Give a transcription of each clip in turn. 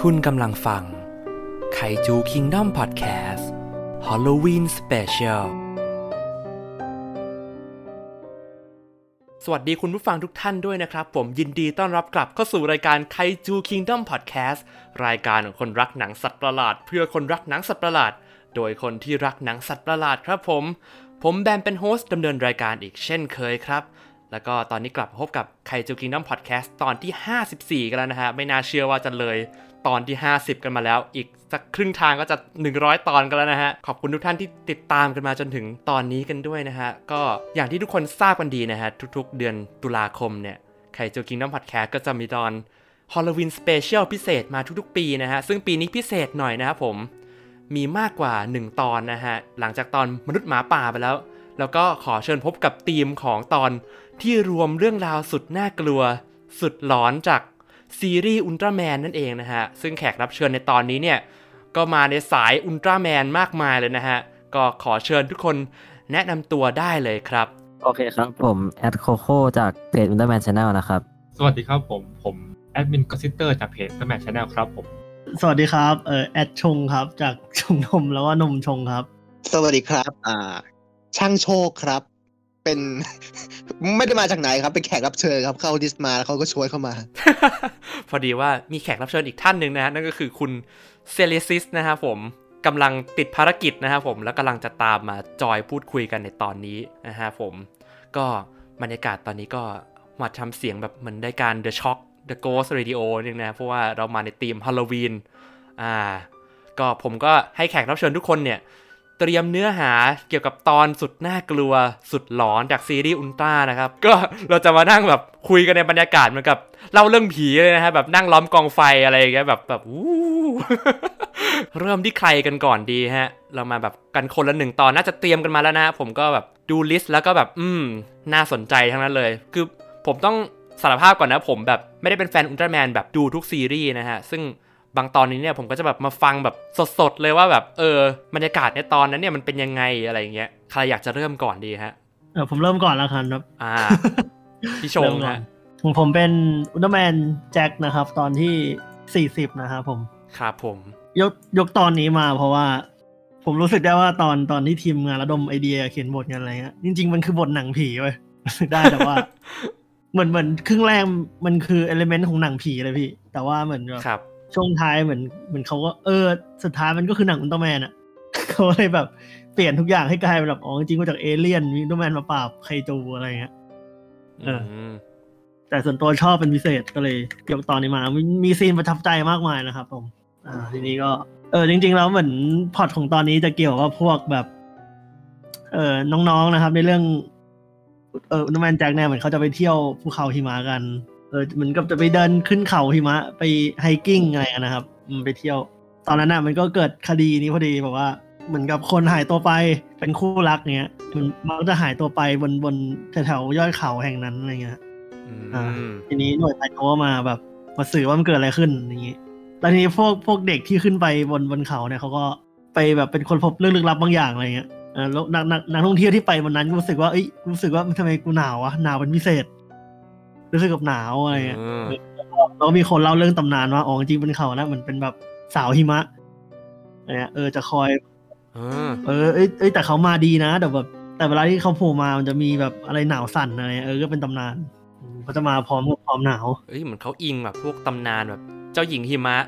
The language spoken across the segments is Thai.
คุณกำลังฟังไคจูคิงด o มพอดแคสต์ฮอลโลวีนสเปเชียลสวัสดีคุณผู้ฟังทุกท่านด้วยนะครับ ผมยินดีต้อนรับกลับเข้าสู่รายการไคจูคิงด o มพอดแคสต์รายการของคนรักหนังสัตว์ประหลาด เพื่อคนรักหนังสัตว์ประหลาด โดยคนที่รักหนังสัตว์ประหลาดครับผม ผมแบมเป็น host ดำเนินรายการอีกเช่นเคยครับแล้วก็ตอนนี้กลับพบกับไคจูคิงด o มพอดแคสต์ตอนที่ 54 กันแล้วนะฮะ ไม่น่าเชื่อว่าจะเลย ตอนที่ 50 กันมาแล้ว อีกสักครึ่งทางก็จะ 100 ตอนกันแล้วนะฮะ ขอบคุณทุกท่านที่ติดตามกันมาจนถึงตอนนี้กันด้วยนะฮะ ก็อย่างที่ทุกคนทราบกันดีนะฮะ ทุกๆ เดือนตุลาคมเนี่ยไคจูคิงด o มพอดแคสก็จะมีตอนฮอล l วีนสเปเชียลพิเศษมาทุกๆ ปีนะฮะ ซึ่งปีนี้พิเศษหน่อยนะครับผม มีมากกว่า 1 ตอนนะฮะ หลังจากตอนมนุษย์หมาป่าไปแล้ว แล้วก็ขอเชิญพบกับทีมของตอนที่รวมเรื่องราวสุดน่ากลัว สุดหลอนจาก ซีรีส์อุลตร้าแมนนั่นเองนะฮะ ซึ่งแขกรับเชิญในตอนนี้เนี่ย ก็มาในสายอุลตร้าแมนมากมายเลยนะฮะ ก็ขอเชิญทุกคนแนะนำตัวได้เลยครับ โอเคครับผมแอดโคโค่จากเพจ Ultraman Channel นะครับ สวัสดีครับผมผมแอดมินกอซิเตอร์จากเพจ Ultraman Channel ครับผมสวัสดีครับเออแอดชงครับจากชงนมแล้วว่านมชงครับ สวัสดีครับ อ่า ช่างโชคครับ เป็น ไม่ได้มาจากไหนครับเป็นแขกรับเชิญครับเข้า Dis มาแล้วเขาก็ชวนเข้ามา พอดีว่ามีแขกรับเชิญอีกท่านหนึ่งนะฮะนั่นก็คือคุณเซเลซิสนะครับผมกำลังติดภารกิจนะครับผมแล้วกำลังจะตามมาจอยพูดคุยกันในตอนนี้นะฮะผมก็บรรยากาศตอนนี้ก็มาทำเสียงแบบเหมือนได้การ The Shock The Ghost Radio นึงนะเพราะว่าเรามาในธีมฮาโลวีนอ่าก็ผมก็ให้แขกรับเชิญทุกคนเนี่ย เตรียมเนื้อหาเกี่ยวกับตอนสุดน่ากลัว สุดหลอนจากซีรีส์อุลตร้านะครับ ก็เราจะมานั่งแบบคุยกันในบรรยากาศเหมือนกับเล่าเรื่องผีเลยนะฮะแบบนั่งล้อมกองไฟอะไรอย่างเงี้ยแบบแบบอู้เริ่มที่ใครกันก่อนดีฮะ เรามาแบบกันคนละหนึ่งตอนน่าจะเตรียมกันมาแล้วนะ ผมก็แบบดูลิสต์แล้วก็แบบ อืม น่าสนใจทั้งนั้นเลย คือผมต้องสารภาพก่อนนะผมแบบไม่ได้เป็นแฟนอุลตร้าแมนแบบดูทุกซีรีส์นะฮะ ซึ่ง บางตอนนี้เนี่ยผมก็จะแบบมาฟังแบบสดๆเลยว่าแบบเออบรรยากาศในตอนนั้นเนี่ยมันเป็นยังไงอะไรอย่างเงี้ยใครอยากจะเริ่มก่อนดีฮะเออผมเริ่มก่อนแล้วครับ อ่าพี่ชงเริ่มก่อนฮะของผมเป็นอุลตร้าแมนแจ็คนะครับ ตอนที่สี่สิบนะครับผมครับผม ยกยกตอนนี้มาเพราะว่า ผมรู้สึกได้ว่าตอนตอนที่ทีมงานระดมไอเดียเขียนบทกันอะไรเงี้ยจริง ๆ มันคือบทหนังผีเว้ยรู้สึกได้แต่ว่า เหมือนเหมือนครึ่งแรกมันคือ element ของหนังผีเลยพี่ แต่ว่าเหมือนแบบครับ ช่วงท้ายเหมือนเหมือนเขาก็เออ สุดท้ายมันก็คือหนังอุลตร้าแมนอะเขาเลยแบบเปลี่ยนทุกอย่างให้กลายเป็นแบบอ๋อจริงๆมาจากเอเลี่ยนมีอุลตร้าแมนมาปราบไคจูอะไรเงี้ยเออมแต่ส่วนตัวชอบเป็นพิเศษก็เลยยกตอนนี้มามีมีซีนประทับใจมากมายนะครับผม อ่า ทีนี้ก็ เออจริง ๆ แล้วเหมือนพล็อตของตอนนี้จะเกี่ยวกับพวกแบบ เออน้องๆนะครับ ในเรื่อง เอออุลตร้าแมนแจ็คเนี่ยเหมือนเขาจะไปเที่ยวภูเขาหิมะกัน เออเหมือนกับจะไปเดินขึ้นเขาหิมะ ไปไฮกิ้งอะไรกันนะครับอืมไปเที่ยว ตอนนั้นน่ะมันก็เกิดคดีนี้พอดีแบบว่า เหมือนกับคนหายตัวไปเป็นคู่รักเนี้ย มันมักจะหายตัวไปบนบนแถวๆยอดเขาแห่งนั้นอะไรเงี้ยอืมอ่าทีนี้หน่วยไฟเขาก็มาแบบมาสื่อว่ามันเกิดอะไรขึ้นอย่างนี้แล้วทีนี้พวกพวกเด็กที่ขึ้นไปบนบนเขาเนี่ยเขาก็ไปแบบเป็นคนพบเรื่องลึกลับบางอย่างอะไรเงี้ยเออแล้วนักนักนักท่องเที่ยวที่ไปวันนั้นก็รู้สึกว่าเอ้ยรู้สึกว่าทำไมกูหนาววะหนาวเป็นพิเศษ รู้สึกกับหนาวอะไรเงี้ยอืมแล้วก็มีคนเล่าเรื่องตำนานว่าอ๋อจริงๆบนเขานะมันเป็นแบบสาวหิมะเนี่ยเออจะคอยอืมเออเอ้ยเอ้ยแต่เขามาดีนะแต่แบบ แต่เวลาที่เขาโผล่มามันจะมีแบบอะไรหนาวสั่นอะไรเออก็เป็นตำนานอืมเขาจะมาพร้อมกับความหนาวเอ้ยเหมือนเขาอิงแบบพวกตำนานแบบ เจ้าหญิงหิมะ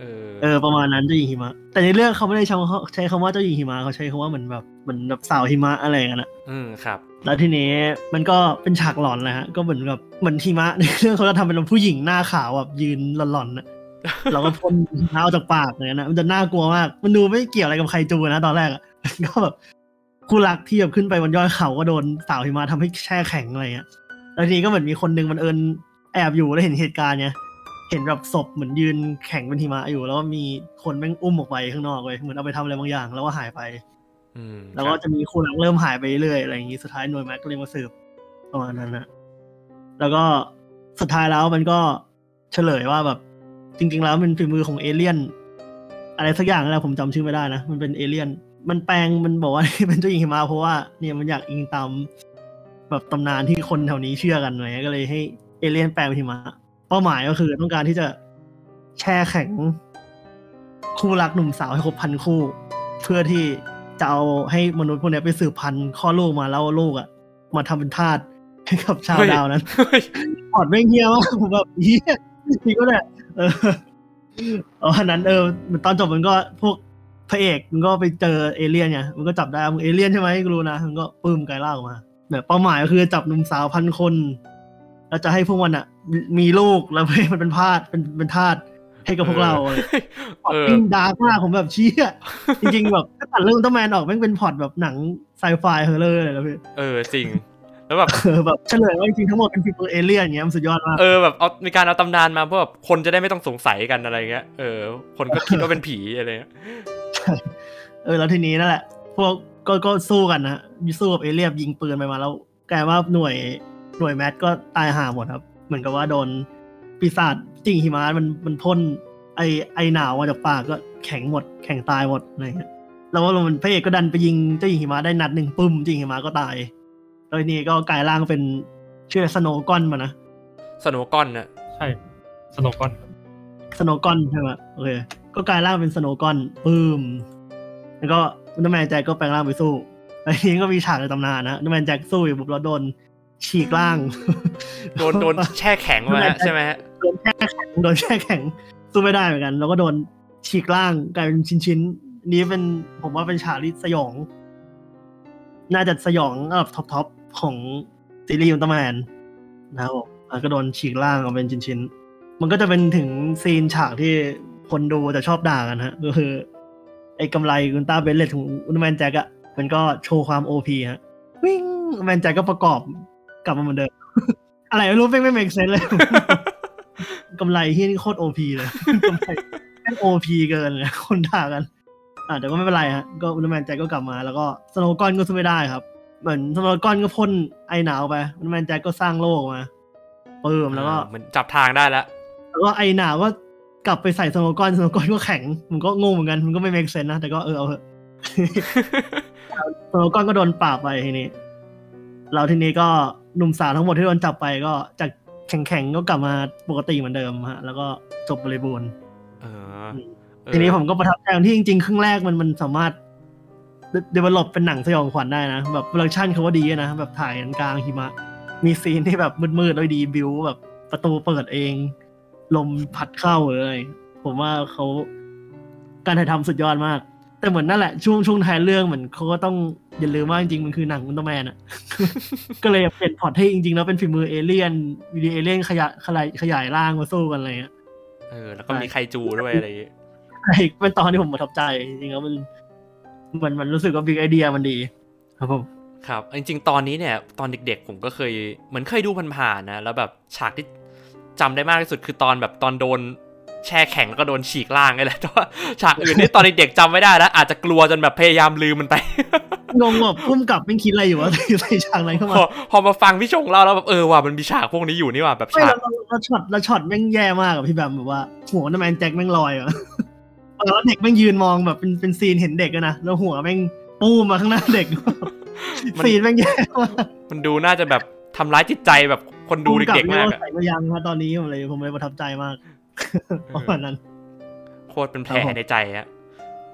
เออเออประมาณนั้นเจ้าหญิงหิมะ แต่ในเรื่องเขาไม่ได้ใช้คำใช้คำว่าเจ้าหญิงหิมะเขาใช้คำว่าเหมือนแบบเหมือนแบบสาวหิมะอะไรอย่างนั้นอะอืมครับ แล้วทีนี้มันก็เป็นฉากหลอนแหละฮะ ก็เหมือนกับเหมือนหิมะในเรื่องเขาจะทำเป็นผู้หญิงหน้าขาวแบบยืนหลอนๆนะแล้วก็พ่นน้ำออกจากปากอย่างนั้นนะมันจะน่ากลัวมาก มันดูไม่เกี่ยวอะไรกับใครจูนะตอนแรกก็แบบคู่รักที่แบบขึ้นไปบนยอดเขาก็โดนสาวหิมะทำให้แช่แข็งอะไรเงี้ยแล้วทีนี้ก็เหมือนมีคนนึงมันเอิญแอบอยู่แล้วเห็นเหตุการณ์เนี่ยเห็นแบบศพเหมือนยืนแข็งเป็นหิมะอยู่ แล้วก็มีคนแม่งอุ้มออกไปข้างนอกเลยเหมือนเอาไปทำอะไรบางอย่าง แล้วก็หายไป แล้วก็จะมีคู่รักเริ่มหายไปเรื่อยอะไรอย่างนี้สุดท้ายหน่วยแม็กก็เลยมาสืบประมาณนั้นนะแล้วก็สุดท้ายแล้วมันก็เฉลยว่าแบบ จริง ๆ แล้วมันฝีมือของเอเลี่ยน อะไรสักอย่างนั่นแหละผมจำชื่อไม่ได้นะมันเป็นเอเลี่ยน มันแปลงมันบอกว่าเป็นเจ้าหญิงหิมะเพราะว่าเนี่ยมันอยากอิงตามแบบตำนานที่คนแถวนี้เชื่อกันอะไรเงี้ยก็เลยให้เอเลี่ยนแปลงเป็นหิมะเป้าหมายก็คือต้องการที่จะแช่แข็งคู่รักหนุ่มสาวให้ครบพันคู่ เพื่อที่ จะเอาให้มนุษย์พวกเนี้ยไปสืบพันธุ์ข้อลูกมาแล้วเอาลูกอะ มาทำเป็นทาสให้กับชาวดาวนั้นเฮ้ยพอดไม่งเฮี้ยมากผมแบบเฮี้ยจริงก็เนี่ยเออเอออันนั้นเออตอนจบมันก็พวกพระเอกมันก็ไปเจอเอเลี่ยนไงมันก็จับได้มึงเอเลี่ยนใช่ไหมกูรู้นะมันก็ปื้มกลายร่างออกมาแบบเป้าหมายก็คือจับหนุ่มสาวพันคน แล้วจะให้พวกมันอะ มีมีลูกแล้วให้มันเป็นพาสเป็นเป็นทาส ให้กับพวกเราอะไรพอเอดอปิ้งดาร์กมากผมแบบเชี่ยจริงๆแบบถ้าตัดเรื่องอุลตร้าแมนออกแม่งเป็นพล็อตแบบหนังไซไฟเฮอร์เรอร์เลยนะพี่เออจริงแล้วแบบเออแบบเฉลยว่าจริงๆทั้งหมดเป็นฟิกเอเลี่ยนอย่างเงี้ยมันสุดยอดมากเออแบบเอามีการเอาตำนานมาเพื่อแบบคนจะได้ไม่ต้องสงสัยกันอะไรเงี้ยเออคนก็คิดว่าเป็นผีอะไรเงี้ยเออแล้วทีนี้นั่นแหละ พวกก็ก็สู้กันนะสู้กับเอเลี่ยนยิงปืนไปมาแล้วกลายว่าหน่วยหน่วยแมทก็ตายห่าหมดครับ เหมือนกับว่าโดนปีศาจ จริงหิมะมันมันพ่นไอไอหนาวมาจากปากก็แข็งหมดแข็งตายหมดอะไรเงี้ยแล้วว่ามันพระเอกก็ดันไปยิงเจ้าหญิงหิมะได้นัดหนึ่งปึ้มเจ้าหญิงหิมะก็ตายแล้วทีนี้ก็กลายร่างเป็นชื่อสโนกอนมานะสโนว์ก้อนน่ะใช่สโนว์กอนสโนกอนใช่ไหมโอเคก็กลายร่างเป็นสโนกอนปึ้มแล้วก็อุลตร้าแมนแจ็คก็แปลงร่างไปสู้แล้วทีนี้ก็มีฉากในตำนานนะอุลตร้าแมนแจ็คสู้อยู่ปุ๊บแล้วโดนฉีกร่าง โดนโดนแช่แข็งมาฮะใช่ไหมฮะ โดนแช่แข็งโดนแช่แข็งสู้ไม่ได้เหมือนกัน แล้วก็โดนฉีกร่างกลายเป็นชิ้นๆนี้เป็นผมว่าเป็นฉากที่สยอง น่าจะสยองอันดับ top top ของซีรีส์อุลตร้าแมนนะครับแล้วก็โดนฉีกร่างออกเป็นชิ้นๆมันก็จะเป็นถึงซีนฉากที่คนดูจะชอบด่ากันฮะก็คือไอ้กำไลอุลตร้า bracelet ของอุลตร้าแมนแจ็คอะมันก็โชว์ความ OP ฮะอุลตร้าแมนแจ็คก็ประกอบกลับมาเหมือนเดิม อะไรไม่รู้ไม่ไม่ make sense เลย กำไลที่นี่โคตร OP เลยกำไลแม่ง OP เกินเลยคนด่ากัน อ่าแต่ก็ไม่เป็นไรฮะก็อุลตร้าแมนแจ็คก็กลับมา แล้วก็สโนว์กอนก็สู้ไม่ได้ครับ เหมือนสโนว์กอนก็พ่นไอหนาวไปอุลตร้าแมนแจ็คก็สร้างโล่มาเปิมแล้วก็เหมันจับทางได้แล้วแล้วก็ไอหนาวก็กลับไปใส่สโนว์กอนสโนว์กอนก็แข็งมันก็งงเหมือนกันมันก็ไม่ make sense นะแต่ก็เออเอาเถอะสโนว์กอนก็โดนปราบไปทีนี้เราทีนี้ก็หนุ่มสาวทั้งหมดที่โดนจับไปก็จาก แข็งๆก็กลับมาปกติเหมือนเดิมฮะ แล้วก็จบบริบูรณ์เออเออทีนี้ผมก็ประทับใจตรงที่จริงๆ ครึ่งแรกมันมันสามารถ develop เป็นหนังสยองขวัญได้นะ แบบ production เขาว่าดีนะ แบบถ่ายกลางหิมะ มีซีนที่แบบมืดๆแล้วดีบิวแบบประตูเปิดเอง ลมพัดเข้าเลย ผมว่าเขาการถ่ายทำสุดยอดมาก แต่เหมือนนั่นแหละช่วงช่วงท้ายเรื่องเหมือนเขาก็ต้องอย่าลืมว่าจริงๆมันคือหนังอุลตร้าแมนอะก็เลยเปลี่ยนพล็อตให้จริงๆแล้วเป็นฝีมือเอเลี่ยนวิดีเอเลี่ยนขยายขยายขยายร่างมาสู้กันอะไรเงี้ยเออแล้วก็มีไคจูด้วยอะไรอย่างงี้ใช่เป็นตอนที่ผมประทับใจจริงๆแล้วมันมันมันรู้สึกว่า big idea มันดี ครับผมครับจริงๆ ตอนนี้เนี่ย ตอนเด็กๆ ผมก็เคยเหมือนเคยดูผ่านๆนะ แล้วแบบฉากที่จำได้มากที่สุดคือตอนแบบตอนโดน แช่แข็งแล้วก็โดนฉีกร่างนี่แหละแต่ว่าฉากอื่นนี่ตอนเด็กๆจำไม่ได้แล้วอาจจะกลัวจนแบบพยายามลืมมันไปงงแบบพุ่มกับไม่คิดอะไรอยู่วะใส่ฉากอะไรเข้าพมาอพอมาฟังพี่ชงเล่าแล้วแบบเออว่ะมันมีฉากพวกนี้อยู่นี่ว่ะแบบไม่ฉากแล้วแล้วช็อตแล้วช็อตแม่งแย่มากอะพี่แบบแบบว่าหัวน้ำแมนแจ็คแม่งลอยอะแล้วเด็กแม่งยืนมองแบบเป็นเป็นซีนเห็นเด็กอะนะแล้วหัวแม่งปูมมาข้างหน้าเด็กมันซีนแม่งแย่มากมันดูน่าจะแบบทำร้ายจิตใจแบบคนดูเด็กๆมากพุ่อะใส่มายังครับตอนนี้ผมเลยผมเลยประทับใจมาก ประมาณนั้น โคตรเป็นแผลครับผมในใจอะ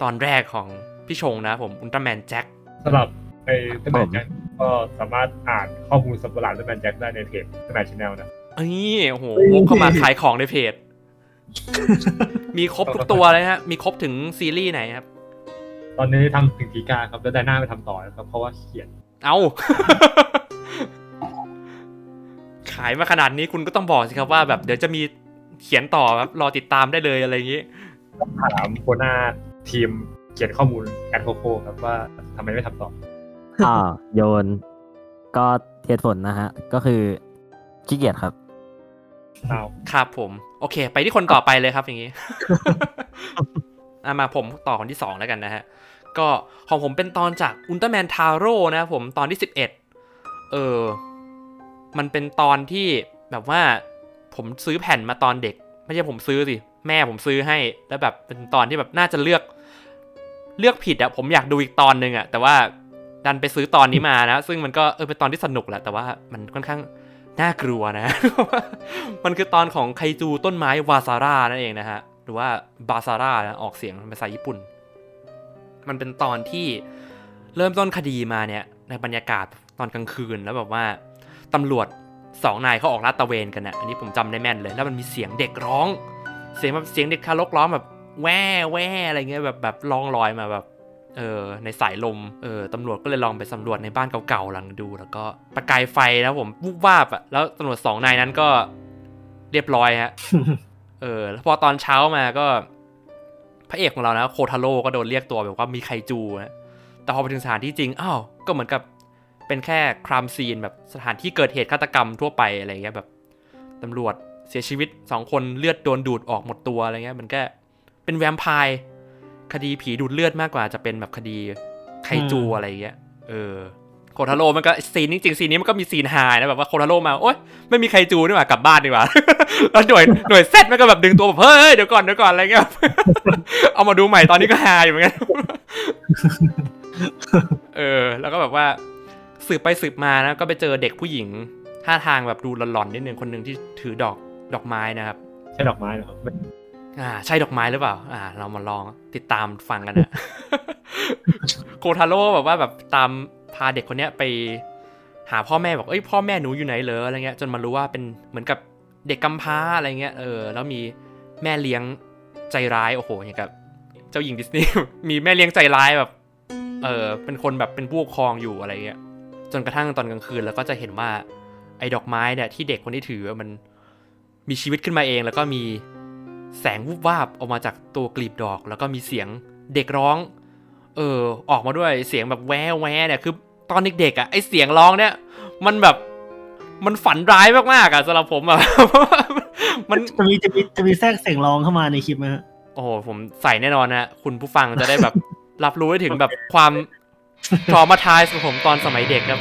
ตอนแรกของพี่ชงนะผมอุลตร้าแมนแจ็คสำหรับอุลตร้าแมนแจ็คก็สามารถอ่านข้อมูลสัตว์ประหลาดอุลตร้าแมนแจ็คได้ในเพจ Ultraman Channel นะเอ้ยโอ้โหวกเข้ามาขายของในเพจ มีครบทุกตัวเลยฮะ มีครบถึงซีรีส์ไหนครับ ตอนนี้ทำถึงทีกาครับ แล้วไดน่าไปทำต่อนะครับ เพราะว่าเขียน เอาขายมาขนาดนี้คุณก็ต้องบอกสิครับว่าแบบเดี๋ยวจะมี เขียนต่อครับรอติดตามได้เลยอะไรอย่างนี้ถามหัวหน้าทีมเขียนข้อมูลแอดโคโคครับว่าทำไมไม่ทำต่ออ่าโยน ก็เหตุผลนะฮะ ก็คือขี้เกียจครับเอาครับผม โอเค ไปที่คนต่อไปเลยครับอย่างนี้อะมาผมต่อคนที่สองแล้วกันนะฮะ ก็ของผมเป็นตอนจากอุลตร้าแมนทาโร่นะครับผมตอนที่สิบเอ็ดเออ มันเป็นตอนที่แบบว่า ผมซื้อแผ่นมาตอนเด็ก ไม่ใช่ผมซื้อสิ แม่ผมซื้อให้แล้วแบบเป็นตอนที่แบบน่าจะเลือก เลือกผิดอะผมอยากดูอีกตอนหนึ่งอะแต่ว่าดันไปซื้อตอนนี้มานะ ซึ่งมันก็เออเป็นตอนที่สนุกแหละแต่ว่ามันค่อนข้างน่ากลัวนะ มันคือตอนของไคจูต้นไม้วาซาร่านั่นเองนะฮะ หรือว่าบาซาร่านะออกเสียงเป็นภาษาญี่ปุ่น มันเป็นตอนที่เริ่มต้นคดีมาเนี่ย ในบรรยากาศตอนกลางคืนแล้วแบบว่าตำรวจ สองนายเขาออกลาดตระเวนกันนะอันนี้ผมจำได้แม่นเลย แล้วมันมีเสียงเด็กร้อง เสียงแบบเสียงเด็กทารกร้องแบบแว่แว่อะไรเงี้ยแบบแบบลองลอยมาแบบเออในสายลมเออตำรวจก็เลยลองไปสำรวจในบ้านเก่าๆหลังดู แล้วก็ประกายไฟนะผมวูบวาบอะแล้วตำรวจสองนายนั้นก็เรียบร้อยฮะเออแล้วพอตอนเช้ามาก็ พระเอกของเรานะโคทาโร่ก็โดนเรียกตัวแบบว่ามีไคจูนะแต่พอไปถึงสถานที่จริงอ้าวก็เหมือนกับ เป็นแค่ crime scene แบบสถานที่เกิดเหตุฆาตกรรมทั่วไปอะไรเงี้ยแบบตำรวจเสียชีวิตสองคนเลือดโดนดูดออกหมดตัวอะไรเงี้ยมันก็เป็นแวมไพร์คดีผีดูดเลือดมากกว่าจะเป็นแบบคดีไคจูอะไรเงี้ยเออโคทาโร่มันก็ซีนจริงๆซีนนี้มันก็มีซีนไฮนะแบบว่าโคทาโร่มาโอ๊ยไม่มีไคจูนี่หว่ากลับบ้านดีกว่าแล้วหน่วยหน่วยเซตมันก็แบบดึงตัวแบบเฮ้ยเดี๋ยวก่อนเดี๋ยวก่อนอะไรเงี้ยเอามาดูใหม่ตอนนี้ก็ฮาอยู่เหมือนกันเออ แล้วก็แบบว่า สืบไปสืบมานะก็ไปเจอเด็กผู้หญิงท่าทางแบบดูหลอนๆนิดนึงคนหนึ่งที่ถือดอกดอกไม้นะครับ ใช่ดอกไม้นะครับไม่อ่า ใช่ดอกไม้หรือเปล่า อ่า เรามาลองติดตามฟังกันนะโคทาโร่แบบว่าแบบตามพาเด็กคนเนี้ยไปหาพ่อแม่บอกเอ้ยพ่อแม่หนูอยู่ไหนเหรออะไรเงี้ยจนมารู้ว่าเป็นเหมือนกับเด็กกำพร้าอะไรเงี้ยเออแล้วมีแม่เลี้ยงใจร้ายโอ้โหอย่างกับ เจ้าหญิงดิสนีย์มีแม่เลี้ยงใจร้ายแบบ เออเป็นคนแบบเป็นผู้ปกครองอยู่อะไรเงี้ย จนกระทั่งตอนกลางคืนแล้วก็จะเห็นว่าไอ้ดอกไม้เนี่ยที่เด็กคนที่ถือมันมีชีวิตขึ้นมาเอง แล้วก็มีแสงวูบวาบออกมาจากตัวกลีบดอก แล้วก็มีเสียงเด็กร้อง เออออกมาด้วยเสียงแบบแววแวเนี่ยคือตอนเด็กๆอะไอเสียงร้องเนี่ย มันแบบมันฝันร้ายมากๆอะสำหรับผมอะมันจะมีจะมีจะมีแทรกเสียงร้องเข้ามาในคลิปไหมฮะโอ้โหผมใส่แน่นอนนะคุณผู้ฟังจะได้แบบรับรู้ได้ถึงแบบความ ทรมาทายของผมตอนสมัยเด็กครับ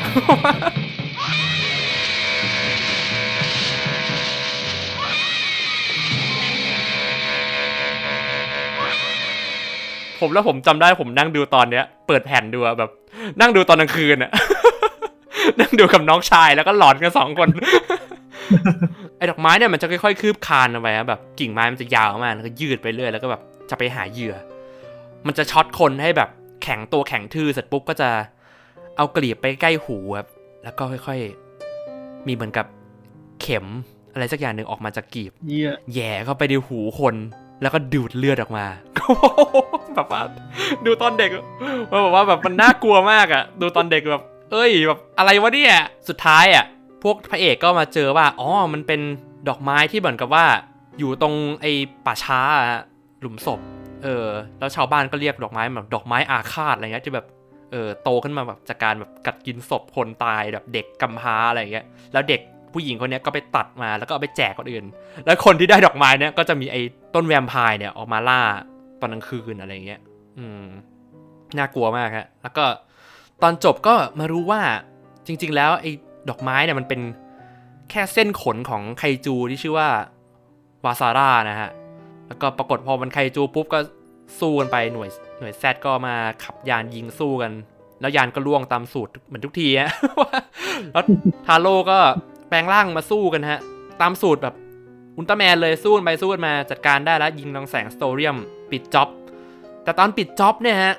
ผมแล้วผมจำได้ผมนั่งดูตอนเนี้ย เปิดแผ่นดูแบบ นั่งดูตอนกลางคืนอะนั่งดูกับน้องชายแล้วก็หลอนกันสองคน ไอ้ดอกไม้เนี่ยมันจะค่อยๆคืบคานออกไปอะแบบกิ่งไม้มันจะยาวมากแล้วก็ยืดไปเรื่อยแล้วก็แบบจะไปหาเหยื่อ มันจะช็อตคนให้แบบ แข็งตัวแข็งทื่อเสร็จปุ๊บก็จะเอากลีบไปใกล้หูครับแล้วก็ค่อยๆ มีเหมือนกับเข็มอะไรสักอย่างหนึ่งออกมาจากกลีบเยี่ยแหย่เข้าไปในหูคนแล้วก็ดูดเลือดออกมาแบบว่าดูตอนเด็กมันบอกว่าแบบมันน่ากลัวมากอะดูตอนเด็กแบบ เอ้ยแบบอะไรวะเนี่ยสุดท้ายอะพวกพระเอกก็มาเจอว่าอ๋อมันเป็นดอกไม้ที่เหมือนกับว่า อยู่ตรงไอ้ป่าช้าอะฮะหลุมศพ เออแล้วชาวบ้านก็เรียกดอกไม้แบบดอกไม้อาฆาตอะไรเงี้ยที่แบบเออโตขึ้นมาแบบจากการแบบกัดกินศพคนตายแบบเด็กกำพร้าอะไรเงี้ยแล้วเด็กผู้หญิงคนนี้ก็ไปตัดมาแล้วก็เอาไปแจกคนอื่น แล้วคนที่ได้ดอกไม้เนี่ยก็จะมีไอ้ต้นแวมไพร์เนี่ยออกมาล่าตอนกลางคืนอะไรเงี้ย อืม น่ากลัวมากฮะ แล้วก็ตอนจบก็มารู้ว่าจริง ๆ แล้วไอ้ดอกไม้เนี่ยมันเป็นแค่เส้นขนของไคจูที่ชื่อว่าวาซาร่านะฮะ แล้วก็ปรากฏพอมันไคจูปุ๊บก็สู้กันไปหน่วยหน่วยแซดก็มาขับยานยิงสู้กัน แล้วยานก็ล่วงตามสูตรเหมือนทุกทีฮะแล้วทาโร่ก็แปลงร่างมาสู้กันฮะ ตามสูตรแบบอุลตร้าแมนเลยสู้กันไปสู้กันมาจัดการได้แล้วยิงรังแสงสโตเรียม ปิดจ็อบ แต่ตอนปิดจ็อบเนี่ยฮะ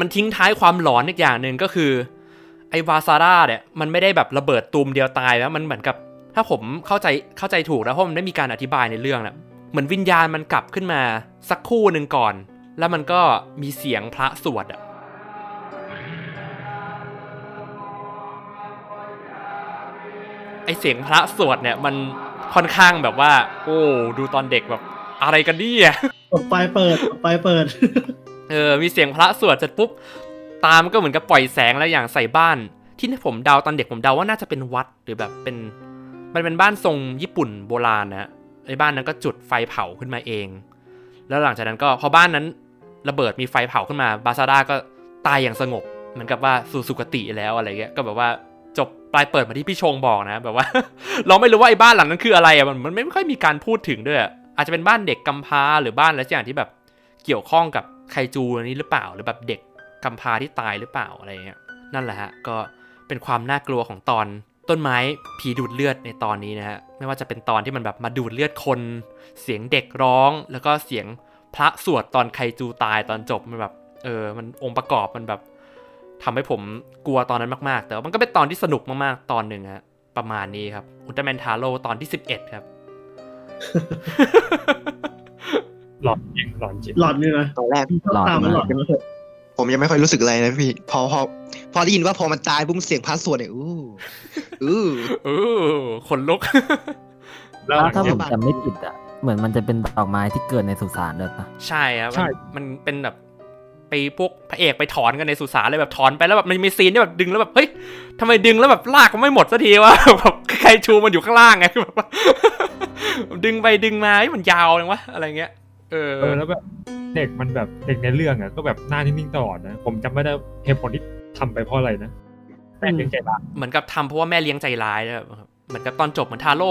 มันทิ้งท้ายความหลอนอีกอย่างหนึ่งก็คือ ไอ้วาซาร่าเนี่ย มันไม่ได้แบบระเบิดตูมเดียวตายแล้วมันเหมือนกับ ถ้าผมเข้าใจเข้าใจถูกแล้วเพราะมันไม่มีการอธิบายในเรื่องนะ เหมือนวิญญาณมันกลับขึ้นมาสักครู่หนึ่งก่อน แล้วมันก็มีเสียงพระสวดอะไอเสียงพระสวดเนี่ยมันค่อนข้างแบบว่า โอ้ดูตอนเด็กแบบ อะไรกันเนี่ยออกไปเปิดออกไปเปิด เออ มีเสียงพระสวดเสร็จปุ๊บ ตามนก็เหมือนกับปล่อยแสงแล้วอย่างใส่บ้าน ที่ผมเดาตอนเด็กผมเดาว่าน่าจะเป็นวัดหรือแบบเป็น มันเป็นบ้านทรงญี่ปุ่นโบราณนะฮะ ไอ้บ้านนั้นก็จุดไฟเผาขึ้นมาเอง แล้วหลังจากนั้นก็พอบ้านนั้นระเบิดมีไฟเผาขึ้นมาบาซาด้าก็ตายอย่างสงบเหมือนกับว่าสู่สุคติแล้วอะไรเงี้ยก็แบบว่าจบปลายเปิดมาที่พี่ชงบอกนะ แบบว่า เราไม่รู้ว่าไอ้บ้านหลังนั้นคืออะไรอะมันมันไม่ค่อยมีการพูดถึงด้วยอาจจะเป็นบ้านเด็กกำพร้าหรือบ้านอะไรสักอย่างที่แบบเกี่ยวข้องกับไคจูนนี้หรือเปล่า หรือแบบเด็กกำพร้าที่ตายหรือเปล่าอะไรเงี้ยนั่นแหละฮะก็เป็นความน่ากลัวของตอน ต้นไม้ผีดูดเลือดในตอนนี้นะฮะไม่ว่าจะเป็นตอนที่มันแบบมาดูดเลือดคน เสียงเด็กร้อง แล้วก็เสียงพระสวดตอนไคจูตายตอนจบมันแบบ เออ มันองค์ประกอบมันแบบทำให้ผมกลัวตอนนั้นมากๆ แต่ว่ามันก็เป็นตอนที่สนุกมากๆ ตอนหนึ่งฮะประมาณนี้ครับอุลตร้าแมนทาโร่ตอนที่สิบเอ็ดครับหลอนจริงหลอนจริงหลอดนี่นะตอนแรกหลอดตามมันหลมา อกดกันมาเถอะผมยังไม่ค่อยรู้สึกอะไรนะพี่ พอพอพอได้ยินว่าพอมันตายปุ๊บเสียงพาสวดเนี่ยอู้อู้เออขนลุก แล้วหลังถ้าผจากมจำไม่ผิดอะเหมือนมันจะเป็นดอกไม้ที่เกิดในสุสานด้วยปะใช่ครับใช่มันมันเป็นแบบไปพวกพระเอกไปถอนกันในสุสานเลยแบบถอนไปแล้วแบบมันมีซีนที่แบบดึงแล้วแบบเฮ้ยทำไมดึงแล้วแบบลากมันไม่หมดสักทีวะแบบใครชูมันอยู่ข้างล่างไงแบบว่าดึงไปดึงมาเฮ้ยมันยาวเลยวะอะไรเงี้ยเออเออแล้วแบบ เด็กมันแบบเด็กในเรื่องอะก็แบบหน้านิ่งๆตลอดนะ ผมจำไม่ได้เหตุผลที่ทำไปเพราะอะไรนะแต่เพียงใจร้ายเหมือนกับทำเพราะว่าแม่เลี้ยงใจร้ายนะครับเหมือนกับตอนจบเหมือนทาโร่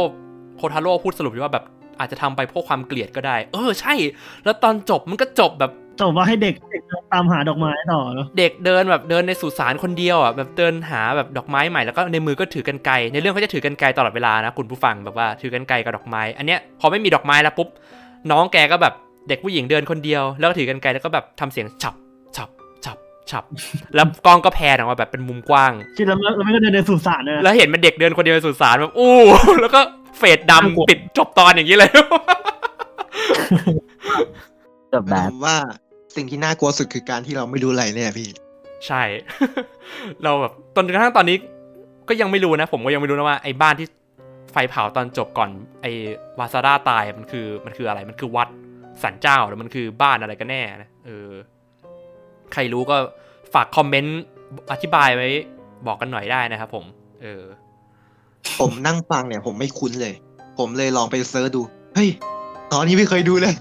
โคทาโร่พูดสรุปว่าแบบอาจจะทำไปเพราะความเกลียดก็ได้ เออใช่ แล้วตอนจบมันก็จบแบบจบว่าให้เด็กเด็กตามหาดอกไม้ต่อเนาะเด็กเดินแบบเดินในสุสานคนเดียวอะแบบเดินหาแบบดอกไม้ใหม่แล้วก็ในมือก็ถือกันไกรในเรื่องเขาจะถือกันไกรตลอดเวลานะคุณผู้ฟังแบบว่าถือกันไกรกับดอกไม้ อันเนี้ยพอไม่มีดอกไม้แล้วปุ๊บน้องแกก็แบบ เด็กผู้หญิงเดินคนเดียว แล้วก็ถือกันไกรแล้วก็แบบทำเสียงฉับฉับฉับฉับแล้วกล้องก็แพนออกมาแบบเป็นมุมกว้างคิดแล้วมันแล้วมันก็เดินในสุสานนะแล้วเห็นมันเด็กเดินคนเดียวในสุสานแบบอู้แล้วก็เฟดดำปิดจบตอนอย่างนี้เลยจบแบบผมว่าสิ่งที่น่ากลัวสุดคือการที่เราไม่รู้อะไรเนี่ยพี่ ใช่ เราแบบตอนกระทั่งตอนนี้ ก็ยังไม่รู้นะ ผมก็ยังไม่รู้นะว่าไอ้บ้านที่ไฟเผาตอนจบก่อน ไอ้วาซาร่าตายมันคือมันคืออะไรมันคือวัด ศาลเจ้าหรือมันคือบ้านอะไรกันแน่นะเออใครรู้ก็ฝากคอมเมนต์อธิบายไว้บอกกันหน่อยได้นะครับผม เออ ผมนั่งฟังเนี่ย ผมไม่คุ้นเลย ผมเลยลองไป search ดู เฮ้ย ตอนนี้ไม่เคยดูเลย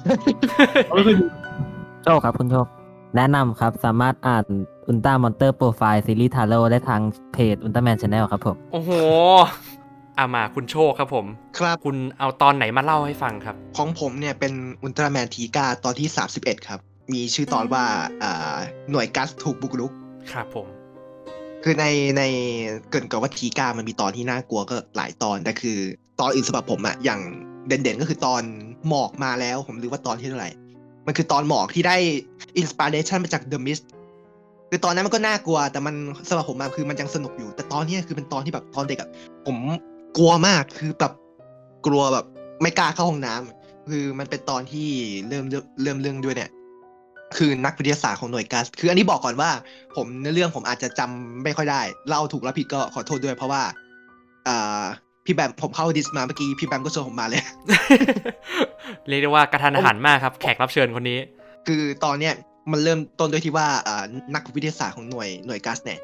เราไม่เคยดูโชคครับคุณโชค แนะนำครับสามารถอ่าน Ultra Monster Profile ซีรีส์ทาโร่ได้ทางเพจอุลตร้าแมน Channel ครับผม โอ้โห อามาคุณโชคครับผม ครับคุณเอาตอนไหนมาเล่าให้ฟังครับ ของผมเนี่ยเป็นอุลตร้าแมนทีกาตอนที่ 31 ครับ มีชื่อตอนว่าอ่าหน่วยกัสถูกบุกรุก ครับผม คือในในเกริ่นก่อนว่าทีกามันมีตอนที่น่ากลัวก็หลายตอน แต่คือ ตอนอื่นสำหรับผมอะอย่างเด่นๆ ก็คือตอนหมอกมาแล้ว ผมรู้ว่าตอนที่เท่าไหร่ มันคือตอนหมอกที่ได้อินสปิเรชันมาจาก The Mist คือตอนนั้นมันก็น่ากลัว แต่มันสำหรับผมอะคือมันยังสนุกอยู่ แต่ตอนเนี้ยคือเป็นตอนที่แบบตอนเด็กอะผม กลัวมากคือแบบกลัวแบบ ไม่กล้าเข้าห้องน้ำคือมันเป็นตอนที่เริ่มเริ่มเริ่มเรื่องด้วยเนี่ย คือนักวิทยาศาสตร์ของหน่วยกัส คืออันนี้บอกก่อนว่า ผมในเรื่องผมอาจจะจำไม่ค่อยได้เล่าถูกแล้วผิดก็ขอโทษด้วยเพราะว่าอ่าพี่แบมผมเข้าดิสมาเมื่อกี้พี่แบมก็ชวนผมมาเลย เรียกได้ว่ากระทันหันมากครับ แขกรับเชิญคนนี้ คือตอนเนี้ยมันเริ่มต้นด้วยที่ว่าอ่านักวิทยาศาสตร์ของหน่วยหน่วยกัสเนี่ย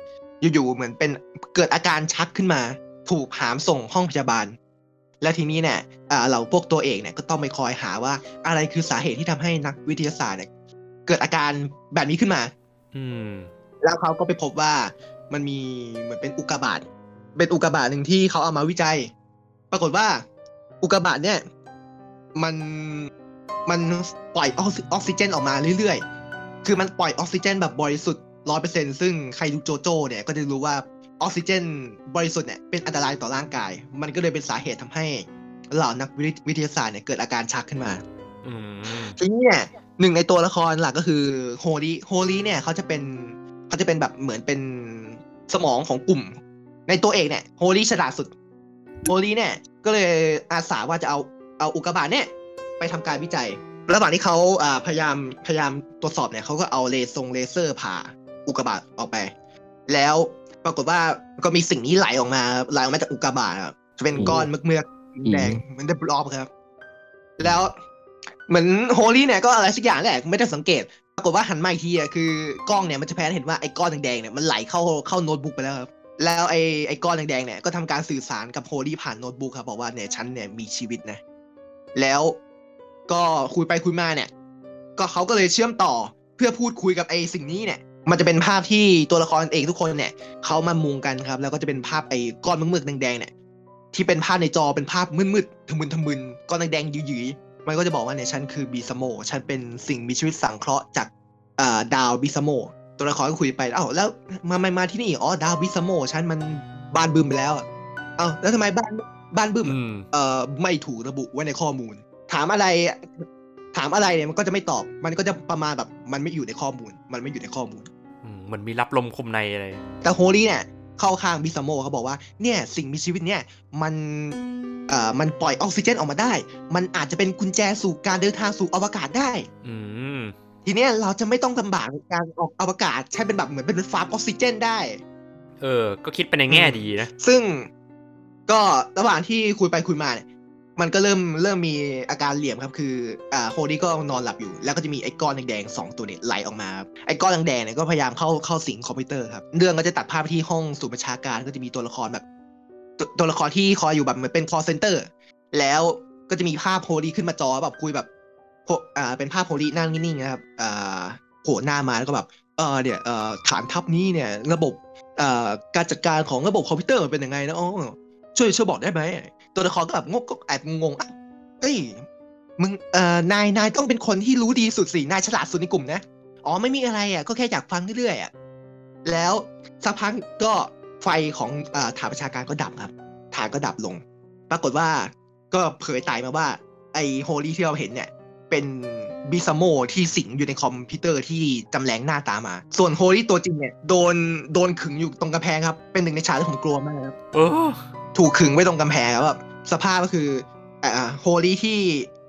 อยู่ๆเหมือนเป็นเกิดอาการชักขึ้นมา ถูกหามส่งห้องพยาบาล แล้วทีนี้เนี่ยอ่าเราพวกตัวเอกเนี่ยก็ต้องไปคอยหาว่าอะไรคือสาเหตุที่ทำให้นักวิทยาศาสตร์เนี่ยเกิดอาการแบบนี้ขึ้นมา อืม แล้วเขาก็ไปพบว่ามันมีเหมือนเป็นอุกกาบาตเป็นอุกกาบาตหนึ่งที่เขาเอามาวิจัย ปรากฏว่า อุกกาบาตเนี่ย มันมันปล่อยออกซิออกซิเจนออกมาเรื่อยๆ คือมันปล่อยออกซิเจนแบบบริสุทธิ์ร้อยเปอร์เซ็นต์ซึ่งใครดูโจโจ้เนี่ยก็จะรู้ว่า ออกซิเจนบริสุทธิ์เนี่ยเป็นอันตรายต่อร่างกาย มันก็เลยเป็นสาเหตุทำให้เหล่านักวิทยาศาสตร์เนี่ยเกิดอาการชักขึ้นมาอืมทีนี้เนี่ยหนึ่งในตัวละครหลักก็คือโฮลีโฮลีเนี่ยเขาจะเป็นเขาจะเป็นแบบเหมือนเป็นสมองของกลุ่ม ในตัวเอกเนี่ยโฮลีฉลาดสุดโฮลีเนี่ยก็เลยอาสาว่าจะเอาเอาอุกกาบาตเนี่ยไปทำการวิจัย ระหว่างที่เขาอ่าพยายามพยายามตรวจสอบเนี่ยเขาก็เอาเลเซอร์เลเซอร์ผ่าอุกกาบาตออกไป แล้ว ปรากฏว่าก็มีสิ่งนี้ไหลออกมาไหลออกมาจากอุกกาบาตครับจะเป็นก้อนเมือกๆแดงเหมือน The Blob ครับ แล้วเหมือนโฮลี่เนี่ยก็อะไรสักอย่างแหละไม่ได้สังเกต ปรากฏว่าหันมาอีกทีอะคือกล้องเนี่ยมันจะแพนเห็นว่าไอ้ก้อนแดงๆเนี่ยมันไหลเข้าเข้าโน้ตบุ๊กไปแล้วครับแล้วไอ้ไอ้ก้อนแดงๆเนี่ยก็ทำการสื่อสารกับโฮลี่ผ่านโน้ตบุ๊กครับบอกว่าเนี่ยฉันเนี่ยมีชีวิตนะ แล้วก็คุยไปคุยมาเนี่ย ก็เขาก็เลยเชื่อมต่อเพื่อพูดคุยกับไอ้สิ่งนี้เนี่ย มันจะเป็นภาพที่ตัวละครเอกทุกคนเนี่ยเขามามุงกันครับ แล้วก็จะเป็นภาพไอ้ก้อนมึกๆแดงๆเนี่ย ที่เป็นภาพในจอเป็นภาพมืดๆทะมึนทะมึนก้อนแดงๆหยืยๆมันก็จะบอกว่าเนี่ยฉันคือบีสโมฉันเป็นสิ่งมีชีวิตสังเคราะห์จากอ่าดาวบีสโมตัวละครก็คุยไปเอ้าแล้วมามามาที่นี่อ๋อดาวบีสโมฉันมันบ้านบึมไปแล้วอะเอ้าแล้วทำไมบ้านบ้านบึมอืมเอ่อไม่ถูกระบุไว้ในข้อมูล ถามอะไรถามอะไรเนี่ยมันก็จะไม่ตอบ มันก็จะประมาณแบบมันไม่อยู่ในข้อมูล มันไม่อยู่ในข้อมูลอืม เหมือนมีรับลมคมในอะไร แต่โฮลี่เนี่ยเข้าข้างบิสโมเขาบอกว่าเนี่ยสิ่งมีชีวิตเนี่ยมันเอ่อมันปล่อยออกซิเจนออกมาได้ มันอาจจะเป็นกุญแจสู่การเดินทางสู่อวกาศได้ อืมทีเนี้ยเราจะไม่ต้องลำบากในการออกอวกาศใช้เป็นแบบเหมือนเป็นฟาร์มออกซิเจนได้ เออ ก็คิดไปในแง่ดีนะ ซึ่งก็ระหว่างที่คุยไปคุยมาเนี่ย มันก็เริ่มเริ่มมีอาการเหลี่ยมครับคืออ่าโฮดี้ก็นอนหลับอยู่ แล้วก็จะมีไอ้ก้อนแดงๆสองตัวเนี่ยไหลออกมา ไอ้ก้อนแดงๆเนี่ยก็พยายามเข้าเข้าสิงคอมพิวเตอร์ครับเรื่องก็จะตัดภาพไปที่ห้องศูนย์บัญชาการก็จะมีตัวละครแบบตตัวละครที่คอยอยู่แบบเหมือนเป็น call center แล้วก็จะมีภาพโฮดี้ขึ้นมาจอแบบคุยแบบอ่าเป็นภาพโฮดี้นั่งนิ่งๆนะครับอ่าโผล่หน้ามาแล้วก็แบบเออเนี่ยเอ่อฐานทัพนี้เนี่ยระบบเอ่อการจัดการของระบบคอมพิวเตอร์มันเป็นยังไงนะอ๋อช่วยช่วยบอกได้ไหม ตัวละครก็แบบงงก็แอบงงอะเอ้ยมึงเอ่อนายนายต้องเป็นคนที่รู้ดีสุดสินายฉลาดสุดในกลุ่มนะอ๋อไม่มีอะไรอะก็แค่อยากฟังเรื่อยๆอะแล้วสักพักก็ไฟของเอ่อฐานบัญชาการก็ดับครับฐานก็ดับลง ปรากฏว่าก็เผยตายมาว่า ไอโฮลี่ที่เราเห็นเนี่ย เป็นบิซาโมที่สิงอยู่ในคอมพิวเตอร์ที่จำแลงหน้าตามา ส่วนโฮลี่ตัวจริงเนี่ย โดนโดนขึงอยู่ตรงกำแพงครับ เป็นหนึ่งในฉากที่ผมกลัวมากครับ ถูกขึงไว้ตรงกำแพงครับแบบสภาพก็คืออ่าโฮลี่ที่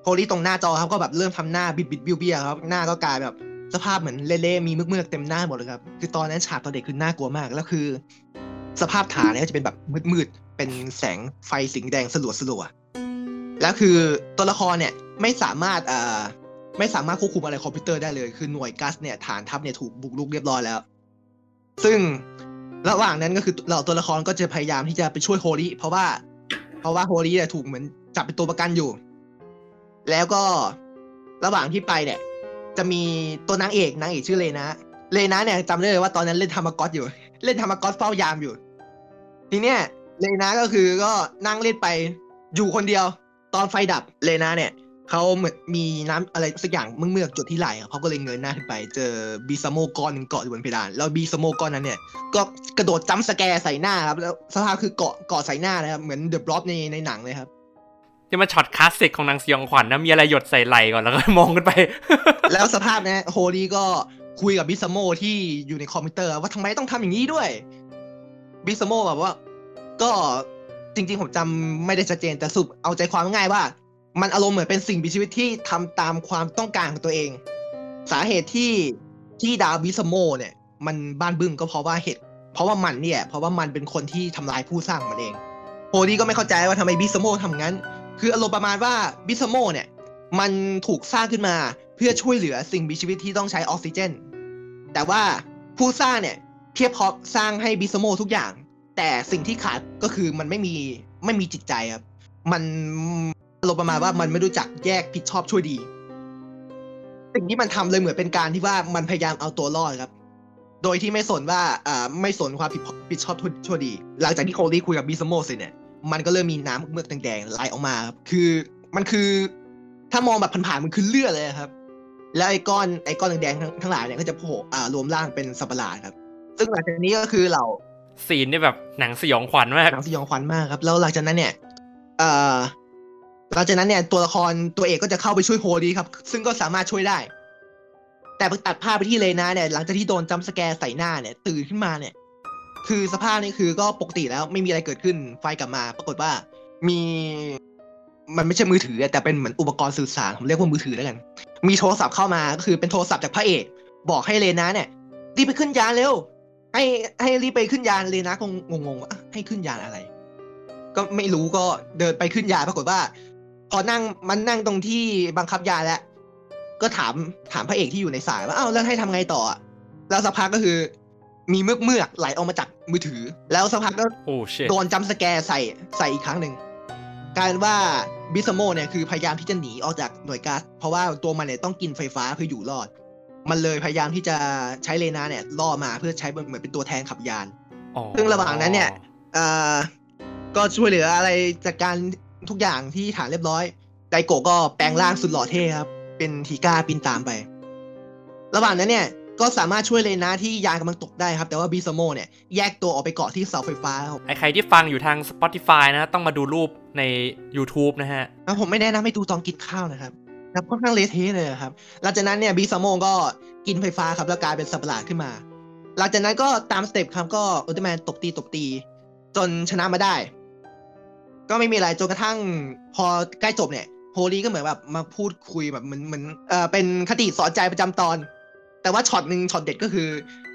โฮลี่ตรงหน้าจอครับก็แบบเริ่มทำหน้าบิดบิดเบี้ยวเบี้ยวครับหน้าก็กลายแบบสภาพเหมือนเละๆมีเมือกๆเต็มหน้าหมดเลยครับคือตอนนั้นฉากตอนเด็กคือน่ากลัวมากแล้วคือ สภาพฐานเนี่ยก็จะเป็นแบบมืดๆเป็นแสงไฟสีแดงสลัวสลัวๆแล้วคือตัวละครเนี่ยไม่สามารถอ่าไม่สามารถควบคุมอะไรคอมพิวเตอร์ได้เลย คือหน่วยกัสเนี่ยฐานทัพเนี่ยถูกบุกรุกเรียบร้อยแล้ว ซึ่ง ระหว่างนั้นก็คือเราตัวละครก็จะพยายามที่จะไปช่วยโฮลี่เพราะว่า เพราะว่าโฮลี่เนี่ยถูกเหมือนจับเป็นตัวประกันอยู่ แล้วก็ระหว่างที่ไปเนี่ย จะมีตัวนางเอกนางเอกชื่อเลนะเลนะเนี่ยจำได้เลยว่าตอนนั้นเล่นทามาก๊อตอยู่ เล่นทามาก๊อตเฝ้ายามอยู่ ทีเนี้ยเลนะก็คือก็นั่งเล่นไปอยู่คนเดียว ตอนไฟดับเลนะเนี่ย เขาเหมือนมีน้ำอะไรสักอย่างเมือกๆหยดที่ไหล่อะเขาก็เลยเงยหน้าขึ้นไป เจอบีซาโมก้อนหนึ่งเกาะอยู่บนเพดาน แล้วบีซาโมก้อนนั้นเนี่ย ก็กระโดด jump scare ใส่หน้าครับ แล้วสภาพคือเกาะเกาะใส่หน้านะครับ เหมือน The Blob ในในหนังเลยครับที่มันช็อตคลาสสิกของหนังสยองขวัญนะมีอะไรหยดใส่ไหล่ก่อนแล้วก็มองขึ้นไป แล้วสภาพเนี้ยโฮลี่ก็คุยกับบิสโมที่อยู่ในคอมพิวเตอร์ ว่าทำไมต้องทำอย่างนี้ด้วยบิสโมแบบว่า ก็จริง ๆ ผมจำไม่ได้ชัดเจนแต่สรุปเอาใจความง่ายๆว่า มันอารมณ์เหมือนเป็นสิ่งมีชีวิตที่ทำตามความต้องการของตัวเอง สาเหตุที่ที่ดาวบิสโมเนี่ย มันบ้านบึ้มก็เพราะว่าเหตุ เพราะว่ามันเนี่ย เพราะว่ามันเป็นคนที่ทำลายผู้สร้างมันเองโฮลี่ก็ไม่เข้าใจว่าทำไมบิสโมทำงั้น คืออารมณ์ประมาณว่าบิสโมเนี่ย มันถูกสร้างขึ้นมาเพื่อช่วยเหลือสิ่งมีชีวิตที่ต้องใช้ออกซิเจน แต่ว่าผู้สร้างเนี่ยเพียบพร้อมสร้างให้บิสโมทุกอย่าง แต่สิ่งที่ขาดก็คือมันไม่มีไม่มีจิตใจครับ มัน อารมณ์ประมาณว่ามันไม่รู้จักแยกผิดชอบชั่วดี สิ่งที่มันทำเลยเหมือนเป็นการที่ว่ามันพยายามเอาตัวรอดครับ โดยที่ไม่สนว่าอ่าไม่สนความผิดผิดชอบชั่วดี หลังจากที่โคลี่คุยกับบิสโมเสร็จเนี่ยมันก็เริ่มมีน้ำเมือกแดงๆไหลออกมาครับคือมันคือ ถ้ามองแบบผ่านๆมันคือเลือดเลยครับ แล้วไอ้ก้อนไอ้ก้อนแดงๆทั้งทั้งหลายเนี่ยก็จะโผล่อ่ารวมร่างเป็นสัตว์ประหลาดครับ ซึ่งหลังจากนี้ก็คือเราซีนนี่แบบหนังสยองขวัญมากหนังสยองขวัญมากครับ แล้วหลังจากนั้นเนี่ยเอ่อ หลังจากนั้นเนี่ยตัวละครตัวเอกก็จะเข้าไปช่วยโฮดีครับ ซึ่งก็สามารถช่วยได้ แต่พอตัดภาพไปที่เลนาเนี่ย หลังจากที่โดนจัมสแกร์ใส่หน้าเนี่ย ตื่นขึ้นมาเนี่ย คือสภาพนี่คือก็ปกติแล้วไม่มีอะไรเกิดขึ้นไฟกลับมา ปรากฏว่ามีมันไม่ใช่มือถือแต่เป็นเหมือนอุปกรณ์สื่อสารผมเรียกว่ามือถือแล้วกัน มีโทรศัพท์เข้ามาก็คือเป็นโทรศัพท์จากพระเอก บอกให้เลนาเนี่ยรีบไปขึ้นยานเร็วให้ให้รีบไปขึ้นยานเลนาคงงงๆว่าให้ขึ้นยานอะไร ก็ไม่รู้ก็เดินไปขึ้นยานปรากฏว่า พอนั่งมันนั่งตรงที่บังคับยานแล้ว ก็ถามถามพระเอกที่อยู่ในสายว่าอ้าวแล้วให้ทำไงต่ออะแล้วสักพักก็คือ มีเมือกเมือกๆไหลออกมาจากมือถือ แล้วสักพักก็โอ้เชโดนจัมป์สแกร์ใส่ใส่อีกครั้งหนึ่งกลายเป็นว่าบิสโมเนี่ยคือพยายามที่จะหนีออกจากหน่วยก๊าซเพราะว่าตัวมันเนี่ยต้องกินไฟฟ้าเพื่ออยู่รอด มันเลยพยายามที่จะใช้เลนาเนี่ยล่อมาเพื่อใช้เหมือนเป็นตัวแทนขับยานซึ่งระหว่างนั้นเนี่ยเอ่อก็ช่วยเหลืออะไรจากการ ทุกอย่างที่ฐานเรียบร้อย ไดโกะก็แปลงร่างสุดหล่อเท่ครับ เป็นทีก้าบินตามไประหว่างนั้นเนี่ยก็สามารถช่วยเลนาที่ยานกำลังตกได้ครับ แต่ว่าบิสโมเนี่ยแยกตัวออกไปเกาะที่เสาไฟฟ้าครับไอใครที่ฟังอยู่ทาง Spotify นะต้องมาดูรูปใน YouTube นะฮะแล้วผมไม่แนะนำให้ดูตอนกินข้าวนะครับครับค่อนข้างเละเทะเลยอะครับหลังจากนั้นเนี่ยบีซามโมก็กินไฟฟ้าครับแล้วกลายเป็นสัตว์ประหลาดขึ้นมา หลังจากนั้นก็ตามสเต็ปครับก็อุลตร้าแมนตบตีตบตี จนชนะมาได้ ก็ไม่มีอะไรจนกระทั่งพอใกล้จบเนี่ยโฮลี่ก็เหมือนแบบมาพูดคุยแบบเหมือนเหมือนเอ่อเป็นคติสอนใจประจำตอน แต่ว่าช็อตหนึ่งช็อตเด็ดก็คือ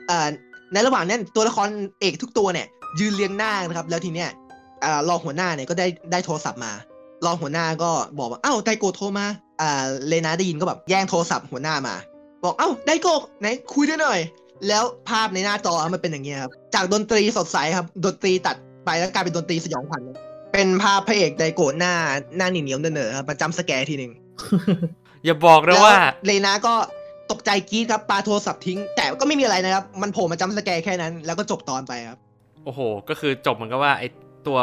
เอ่อในระหว่างนั้นตัวละครเอกทุกตัวเนี่ยยืนเรียงหน้านะครับ แล้วทีเนี้ยอ่ารองหัวหน้าเนี่ยก็ได้ได้โทรศัพท์มารองหัวหน้าก็บอกว่าเอ้าไดโกะโทรมาอ่าเลนาได้ยินก็แบบแย่งโทรศัพท์หัวหน้ามา บอกเอ้าไดโกะไหนคุยด้วยหน่อย แล้วภาพในหน้าจอมันเป็นอย่างเงี้ยครับจากดนตรีสดใสครับดนตรีตัดไปแล้วกลายเป็นดนตรีสยองขวัญ เป็นภาพพระเอกไดโกะหน้าหน้าเหนียวๆเนอๆครับมา jump scare ทีหนึ่งอย่าบอกนะแล้วว่าเรนะก็ตกใจกรี๊ดครับปาโทรศัพท์ทิ้ง แต่ก็ไม่มีอะไรนะครับ มันโผล่มา jump scare แค่นั้น แล้วก็จบตอนไปครับ โอ้โห ก็คือจบเหมือนกับว่าไอตัว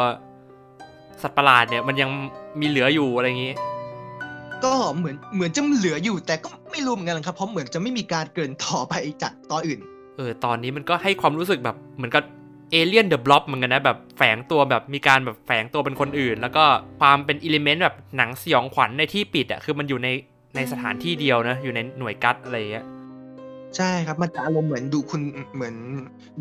สัตว์ประหลาดเนี่ย มันยังมีเหลืออยู่อะไรอย่างงี้ ก็เหมือนเหมือนจะเหลืออยู่ แต่ก็ไม่รู้เหมือนกันครับเพราะเหมือนจะไม่มีการเกริ่นต่อไปจากตอนอื่น เออตอนนี้มันก็ให้ความรู้สึกแบบเหมือนกับ เอเลียน The Blob เหมือนกันนะแบบแฝงตัวแบบมีการแบบแฝงตัวเป็นคนอื่น แล้วก็ความเป็น element แบบหนังสยองขวัญในที่ปิดอะคือมันอยู่ในในสถานที่เดียวนะอยู่ในหน่วย GUTS อะไรอย่างเงี้ยใช่ครับมันจะอารมณ์เหมือนดูคุณเหมือน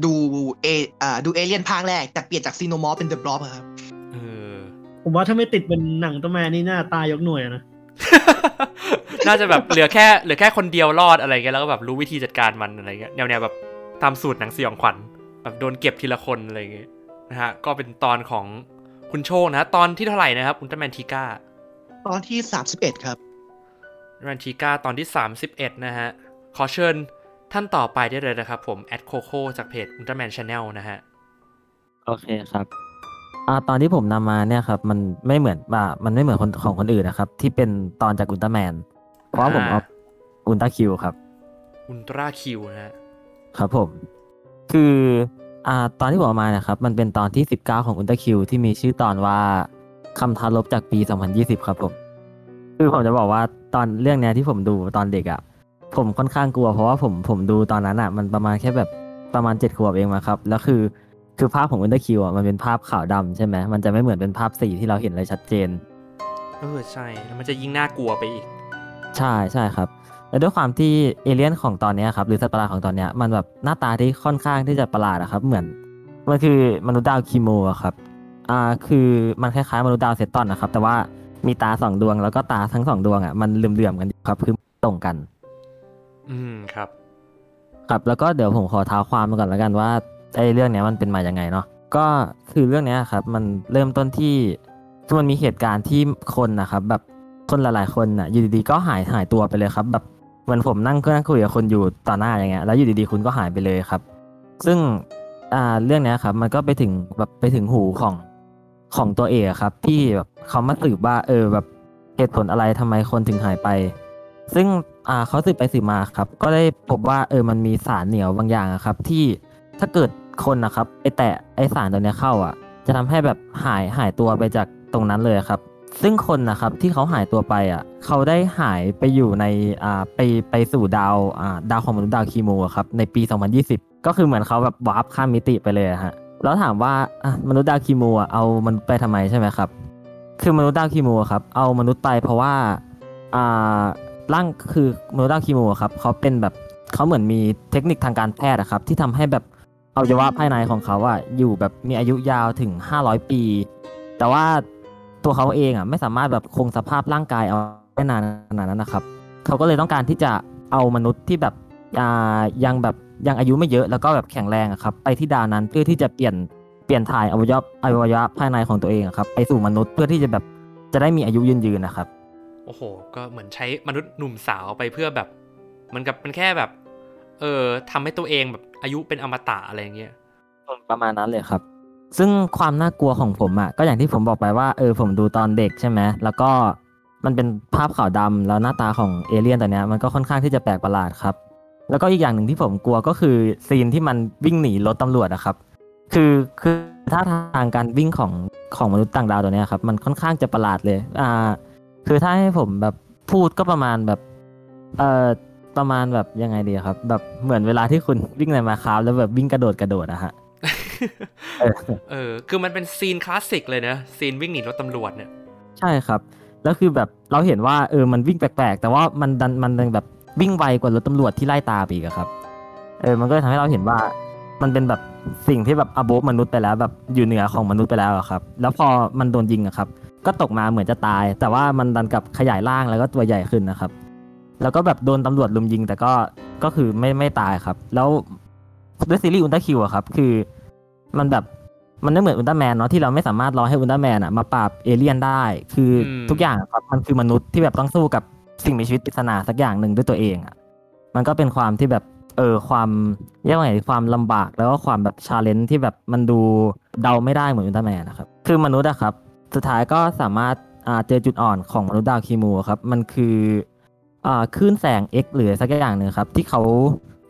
ดูเออ่าดูเอเลียนภาคแรก แต่เปลี่ยนจาก Xenomorph เป็น The Blob ครับเออผมว่าถ้าไม่ติดเป็นหนังตัวแมนนี่หน้าตายยกหน่วยอะนะน่าจะแบบเหลือแค่เหลือแค่คนเดียวรอดอะไรเงี้ยแล้วก็แบบรู้วิธีจัดการมันอะไรเงี้ยแนวแนวแบบตามสูตรหนังสยองขวัญ แบบโดนเก็บทีละคนอะไรเงี้ยนะฮะก็เป็นตอนของคุณโชคนะตอนที่เท่าไหร่นะครับอุลตร้าแมนทีก้าตอนที่สามสิบเอ็ดครับอุลตร้าแมนทีก้าตอนที่31นะฮะขอเชิญท่านต่อไปได้เลยนะครับผมแอดโคโคจากเพจอุลตร้าแมนชาแนลนะฮะโอเคครับอ่าตอนที่ผมนำมาเนี่ยครับมันไม่เหมือนว่ามันไม่เหมือนคนของคนอื่นนะครับ ที่เป็นตอนจากอุลตร้าแมนเพราะว่าผมอ่าเอาอุลตร้าคิวครับอุลตร้าคิวนะฮะครับผม คืออ่าตอนที่ผมเอามานะครับ มันเป็นตอนที่ 19 ของอุลตร้าคิวที่มีชื่อตอนว่าคำท้ารบจากปี 2020 ครับผม คือผมจะบอกว่าตอนเรื่องเนี้ยที่ผมดูตอนเด็กอะ่ะ ผมค่อนข้างกลัวเพราะว่าผมผมดูตอนนั้นอะ่ะ มันประมาณแค่แบบประมาณเจ็ดขวบเองมาครับ แล้วคือคือภาพของอุลตร้าคิวอะมันเป็นภาพขาวดำใช่ไหมมันจะไม่เหมือนเป็นภาพสีที่เราเห็นเลยชัดเจน เออใช่ แล้วมันจะยิ่งน่ากลัวไปอีก ใช่ใช่ครับ แล้วด้วยความที่เอเลี่ยนของตอนเนี้ยครับหรือสัตว์ประหลาดของตอนเนี้ยมันแบบหน้าตาที่ค่อนข้างที่จะประหลาดอะครับ เหมือนมันคือมนุษย์ดาวคีโมอะครับอ่าคือมันคล้ายๆมนุษย์ดาวเซตตอนนะครับ แต่ว่ามีตาสองดวงแล้วก็ตาทั้งสองดวงอะมันเหลื่อมๆกันอยู่ครับคือตรงกัน อืมครับ ครับแล้วก็เดี๋ยวผมขอเท้าความมาก่อนแล้วกันว่าไอ้เรื่องเนี้ยมันเป็นมาอย่างไงเนาะก็คือเรื่องเนี้ยครับ มันเริ่มต้นที่คือมันมีเหตุการณ์ที่คนนะครับ แบบคนหลาย ๆ คนอะอยู่ดีๆก็หายหายตัวไปเลยครับ แบบ เหมือนผมนั่งนั่งคุยกับคนอยู่ต่อหน้าอย่างเงี้ยแล้วอยู่ดีๆคุณก็หายไปเลยครับ ซึ่งอ่าเรื่องเนี้ยครับ มันก็ไปถึงแบบไปถึงหูของของตัวเอกครับ ที่แบบเขามาสืบว่าเออแบบเหตุผลอะไรทำไมคนถึงหายไป ซึ่งอ่าเขาสืบไปสืบมาครับ ก็ได้พบว่าเออมันมีสารเหนียวบางอย่างครับ ที่ถ้าเกิดคนนะครับไปแตะไอสารตัวเนี้ยเข้าอะ จะทำให้แบบหายหายตัวไปจากตรงนั้นเลยครับ ซึ่งคนนะครับที่เขาหายตัวไปอะเขาได้หายไปอยู่ในอ่าไปไปสู่ดาวอ่าดาวของมนุษย์ดาวคีโมอะครับในปี 2020 ก็คือเหมือนเขาแบบวาร์ปข้ามมิติไปเลยอะฮะแล้วถามว่าอะมนุษย์ดาวคีโมอะเอามันไปทำไมใช่ไหมครับ คือมนุษย์ดาวคีโมอะครับเอามนุษย์ไปเพราะว่าอ่าร่างคือมนุษย์ดาวคีโมอะครับเขาเป็นแบบเขาเหมือนมีเทคนิคทางการแพทย์อะครับที่ทำให้แบบอวัยวะภายในของเขาอะอยู่แบบมีอายุยาวถึง 500 ปี แต่ว่า ตัวเขาเองอะไม่สามารถแบบคงสภาพร่างกายเอาได้นานขนาดนั้นนะครับ เขาก็เลยต้องการที่จะเอามนุษย์ที่แบบอ่ายังแบบยังอายุไม่เยอะแล้วก็แบบแข็งแรงอะครับ ไปที่ดาวนั้นเพื่อที่จะเปลี่ยนเปลี่ยนถ่ายอวัยวะอวัยวะภายในของตัวเองอะครับ ไปสู่มนุษย์เพื่อที่จะแบบจะได้มีอายุยืนยืนๆนะครับ โอ้โห ก็เหมือนใช้มนุษย์หนุ่มสาวไปเพื่อแบบเหมือนกับมันแค่แบบ เออทำให้ตัวเองแบบอายุเป็นอมตะอะไรอย่างเงี้ยประมาณนั้นเลยครับ ซึ่งความน่ากลัวของผมอะก็อย่างที่ผมบอกไปว่าเออผมดูตอนเด็กใช่ไหมแล้วก็มันเป็นภาพขาวดำแล้วหน้าตาของเอเลี่ยนตัวเนี้ยมันก็ค่อนข้างที่จะแปลกประหลาดครับ แล้วก็อีกอย่างหนึ่งที่ผมกลัวก็คือ scene ที่มันวิ่งหนีรถตำรวจอะครับ คือคือท่าทางการวิ่งของของมนุษย์ต่างดาวตัวเนี้ยครับมันค่อนข้างจะประหลาดเลยอ่าคือถ้าให้ผมแบบพูดก็ประมาณแบบเอ่อประมาณแบบยังไงดีครับ แบบเหมือนเวลาที่คุณวิ่งใน Minecraft แล้วแบบวิ่งกระโดดกระโดดอะฮะ เออ คือมันเป็น scene คลาสสิกเลยนะ scene วิ่งหนีรถตำรวจเนี่ย ใช่ครับ แล้วคือแบบเราเห็นว่าเออ มันวิ่งแปลกๆ แต่ว่ามันดันมันดันแบบวิ่งไวกว่ารถตำรวจที่ไล่ตามอีกครับ เออ มันก็ทำให้เราเห็นว่า มันเป็นแบบสิ่งที่แบบอโบมนุษย์ไปแล้วแบบอยู่เหนือของมนุษย์ไปแล้วอะครับ แล้วพอมันโดนยิงอะครับ ก็ตกมาเหมือนจะตาย แต่ว่ามันดันกับขยายร่างแล้วก็ตัวใหญ่ขึ้นนะครับ แล้วก็แบบโดนตำรวจลุมยิงแต่ก็ ก็คือไม่ไม่ตายครับ แล้วด้วยซีรีส์อุลตร้าคิวอะครับ คือ มันแบบมันไม่เหมือนอุลตร้าแมนเนาะที่เราไม่สามารถรอให้อุลตร้าแมนอะมาปราบเอเลี่ยนได้ คืออมทุกอย่างอะครับมันคือมนุษย์ที่แบบต้องสู้กับสิ่งมีชีวิตปริศนาสักอย่างหนึ่งด้วยตัวเองอะมันก็เป็นความที่แบบเออความเรียกว่าไงความลำบากแล้วก็ความแบบ challenge ที่แบบมันดูเดาไม่ได้เหมือนอุลตร้าแมนนะครับคือมนุษย์อะครับ สุดท้ายก็สามารถอ่าเจอจุดอ่อนของมนุษย์ดาวเคมูครับมันคืออ่าคลื่นแสง X หรือสักอย่างหนึ่งครับที่เขา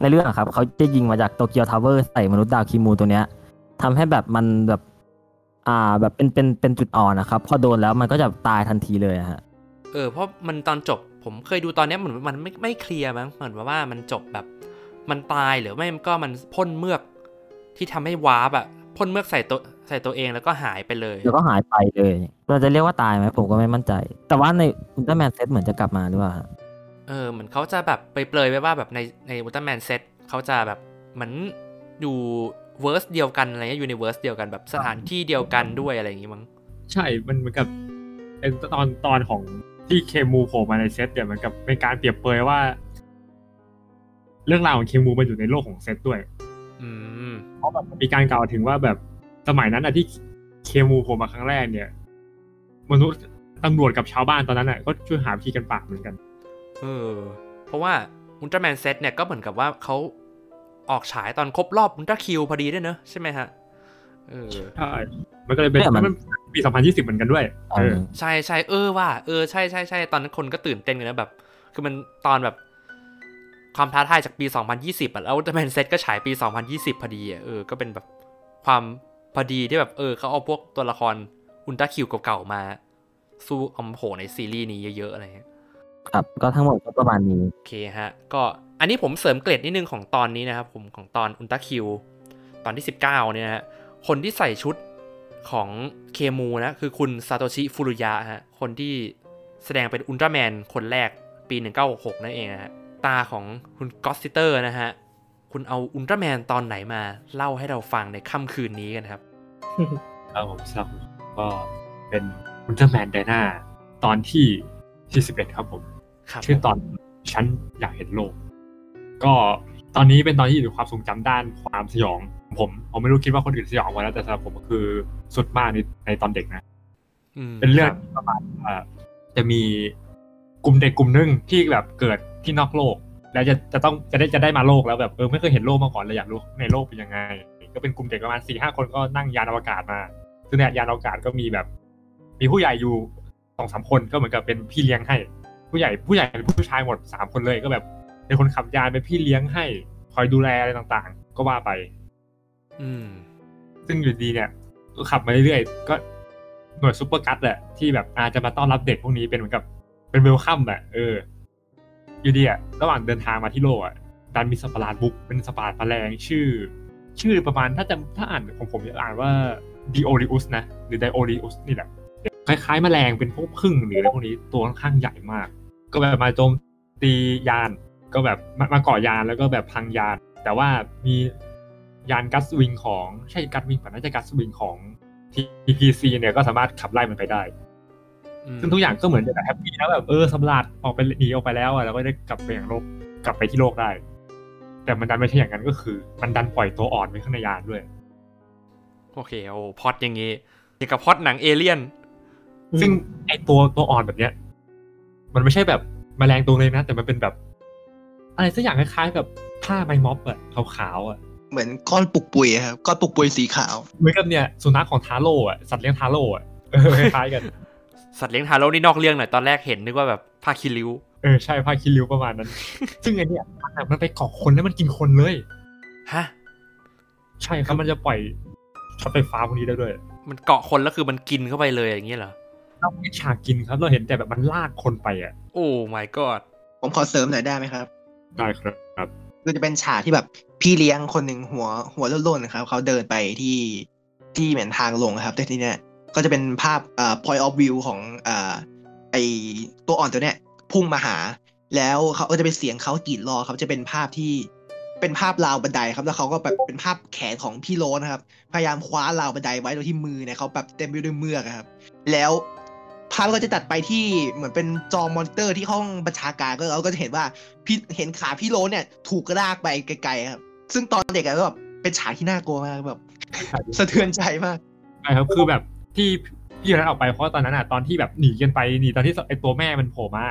ในเรื่องอะครับเขาจะยิงมาจากโตเกียวทาวเวอร์ใส่มนุษย์ดาวเคมูตัวเนี้ย ทำให้แบบมันแบบ อ่า แบบเป็นเป็นเป็นจุดอ่อนนะครับ พอโดนแล้วมันก็จะตายทันทีเลยอะฮะเออเพราะมันตอนจบผมเคยดูตอนเนี้ยเหมือนมันไม่ไม่เคลียร์มั้งเหมือนว่ามันจบแบบ มันตายหรือไม่ก็มันพ่นเมือกที่ทำให้วาร์ปอะพ่นเมือกใส่ตัวใส่ตัวเองแล้วก็หายไปเลย แล้วก็หายไปเลย เราจะเรียกว่าตายไหมผมก็ไม่มั่นใจ แต่ว่าในอุลตร้าแมนเซตเหมือนจะกลับมาหรือเปล่าฮะเออเหมือนเขาจะแบบไปเปรยๆไว้ว่าแบบในในอุลตร้าแมนเซตเขาจะแบบเหมือนอยู่ verse เดียวกันอะไรเงี้ยอยู่ใน verse เดียวกันแบบสถานที่เดียวกันด้วยอะไรอย่างงี้มั้งใช่มันเหมือนกับเป็นตอนตอนของที่เคมูโผล่มาในเซตเนี่ยเหมือนกับเป็นการเปรียบเปรยว่า เรื่องราวของเคมูมันอยู่ในโลกของเซตด้วย อืมเพราะแบบมีการกล่าวถึงว่าแบบสมัยนั้นอะที่เคมูโผล่มาครั้งแรกเนี่ย มนุษย์ตำรวจกับชาวบ้านตอนนั้นอะก็ช่วยหาวิธีกันปราบเหมือนกัน เออ เพราะว่าอุลตร้าแมนเซตเนี่ยก็เหมือนกับว่าเขา ออกฉายตอนครบรอบอุลตร้าคิวพอดีด้วยเนอะใช่ไหมฮะเออใช่มันก็เลยเป็นเนี่ยมันมันปี 2020 เหมือนกันด้วยเออใช่ใช่เออว่าเออใช่ใช่ใช่ตอนนั้นคนก็ตื่นเต้นกันนะแบบ คือมันตอนแบบความท้าทายจากปี 2020อะแล้วอุลตร้าแมนเซตก็ฉายปี 2020 พอดีอะเออก็เป็นแบบความพอดีที่แบบเออเขาเอาพวกตัวละครอุลตร้าคิวเก่าๆมา สู้เอามาโผล่ในซีรีส์นี้เยอะๆอะไรเงี้ยครับ ก็ทั้งหมดก็ประมาณนี้ โอเคฮะ ก็ อันนี้ผมเสริมเกรดนิดนึงของตอนนี้นะครับผมของตอนอุลตร้าคิวตอนที่ 19เนี่ยนะฮะคนที่ใส่ชุดของเคมูนะ คือคุณซาโตชิฟุรุยะฮะคนที่แสดงเป็นอุลตร้าแมนคนแรกปี 1966 นั่นเองนะฮะตาของคุณก็อตซิเตอร์นะฮะ คุณเอาอุลตร้าแมนตอนไหนมาเล่าให้เราฟังในค่ำคืนนี้กันครับครับผมสำหรับผมก็เป็นอุลตร้าแมนไดนาตอนที่ที่11ครับผมครับชื่อตอนฉันอยากเห็นโลก ก็ตอนนี้เป็นตอนที่อยู่ในความทรงจำด้านความสยองของผมผมไม่รู้คิดว่าคนอื่นสยองไว้แล้วแต่สำหรับผมก็คือสุดมากในในตอนเด็กนะอืมเป็นเรื่องคบประมาณว่าจะมีกลุ่มเด็กกลุ่มหนึงที่แบบเกิดที่นอกโลก แล้วจะจะต้องจะได้จะได้มาโลกแล้วแบบเออไม่เคยเห็นโลกมาก่อนเลยอยากรู้ในโลกเป็นยังไง ก็เป็นกลุ่มเด็กประมาณสี่ห้าคนก็นั่งยานอวกาศมาซึ่งในยานอวกาศก็มีแบบ มีผู้ใหญ่อยู่สองสามคนก็เหมือนกับเป็นพี่เลี้ยงให้ ผู้ใหญ่ผู้ใหญ่เป็นผู้ชายหมดสามคนเลยก็แบบ เป็นคนขับยานเป็นพี่เลี้ยงให้คอยดูแลอะไรต่างๆ ก็ว่าไป อืม ซึ่งอยู่ดีเนี่ยก็ขับมาเรื่อยๆก็หน่วยซูเปอร์กัตแหละที่แบบอาจจะมาต้อนรับเด็กพวกนี้เป็นเหมือนกับเป็นเวลคัมอะเออ อยู่ดีอะระหว่างเดินทางมาที่โลกอะดันมีสัตว์ประหลาดบุกเป็นสัตว์ประหลาดแมลงชื่อ ชื่อประมาณถ้าจะถ้าอ่านของผมจะอ่านว่า Diorius นะหรือ Diorius นี่แหละคล้ายๆแมลงเป็นพวกพึ่งหรืออะไรพวกนี้ตัวค่อนข้างใหญ่มาก ก็แบบมาโจมตียาน ก็แบบมามาเกาะยานแล้วก็แบบพังยาน แต่ว่ามียานกัสวิงของใช่กัสวิงป่ะน่าจะกัสวิงของ TPC เนี่ยก็สามารถขับไล่มันไปได้อืมซึ่งทุกอย่างก็เหมือนจะแบบแฮปปี้แล้วแบบเออสำลัดออกไปหนีออกไปแล้วอะแล้วก็ได้กลับไปอย่างโลกกลับไปที่โลกได้ แต่มันดันไม่ใช่อย่างนั้นก็คือ มันดันปล่อยตัวอ่อนไว้ข้างในยานด้วย โอเคโอ้พล็อดอย่างงี้อย่างกับพล็อดหนังเอเลี่ยน ซึ่งไอตัวตัวอ่อนแบบเนี้ย มันไม่ใช่แบบแมลงตัวเลยนะ แต่มันเป็นแบบ อะไรสักอย่างคล้ายๆแบบผ้าไม้ม็อบอะขาวๆอะเหมือนก้อนปุกปุยอะครับก้อนปุกปุยสีขาวเหมือนกับเนี่ยสุนัขของทาโร่อะสัตว์เลี้ยงทาโร่อะเออคล้ายๆกัน สัตว์เลี้ยงทารกนี่นอกเรื่องหน่อยตอนแรกเห็นนึกว่าแบบผ้าคีริ้วเออใช่ผ้าคีริ้วประมาณนั้น ซึ่งไอเนี่ยมันอะมันไปเกาะคนแล้วมันกินคนเลยฮะใช่ครับมันจะปล่อยช็อตไฟฟ้าพวกนี้ได้ด้วย มันเกาะคนแล้วคือมันกินเข้าไปเลยอย่างเงี้ยเหรอเราไม่ฉากกินครับเราเห็นแต่แบบมันลากคนไปอะ โอ้ my god ผมขอเสริมหน่อยได้ไหมครับ ได้ครับคือจะเป็นฉากที่แบบพี่เลี้ยงคนหนึ่งหัวหัวล้นๆนะครับเขาเดินไปที่ที่เหมือนทางลงครับแต่ทีเนี้ยก็จะเป็นภาพอ่า point of view ของอ่าไอตัวอ่อนตัวเนี้ยพุ่งมาหา แล้วเขาก็จะเป็นเสียงเขากรีดรอครับจะเป็นภาพที่เป็นภาพราวบันไดครับ แล้วเขาก็แบบเป็นภาพแขนของพี่โรสนะครับ พยายามคว้าราวบันไดไว้โดยที่มือเนี่ยเขาแบบเต็มไปด้วยเมือกครับ แล้ว ภาพก็จะตัดไปที่เหมือนเป็นจอมอนิเตอร์ที่ห้องบัญชาการก็เราก็จะเห็นว่าพี่เห็นขาพี่โรสเนี่ยถูกกระลากไปไกลๆครับ ซึ่งตอนเด็กอะก็แบบเป็นฉากที่น่ากลัวมากแบบสะเทือนใจมากใช่ครับคือแบบที่พี่คนนั้นออกไปเพราะตอนนั้นอะตอนที่แบบหนีกันไปหนีตอนที่ไอตัวแม่มันโผล่มา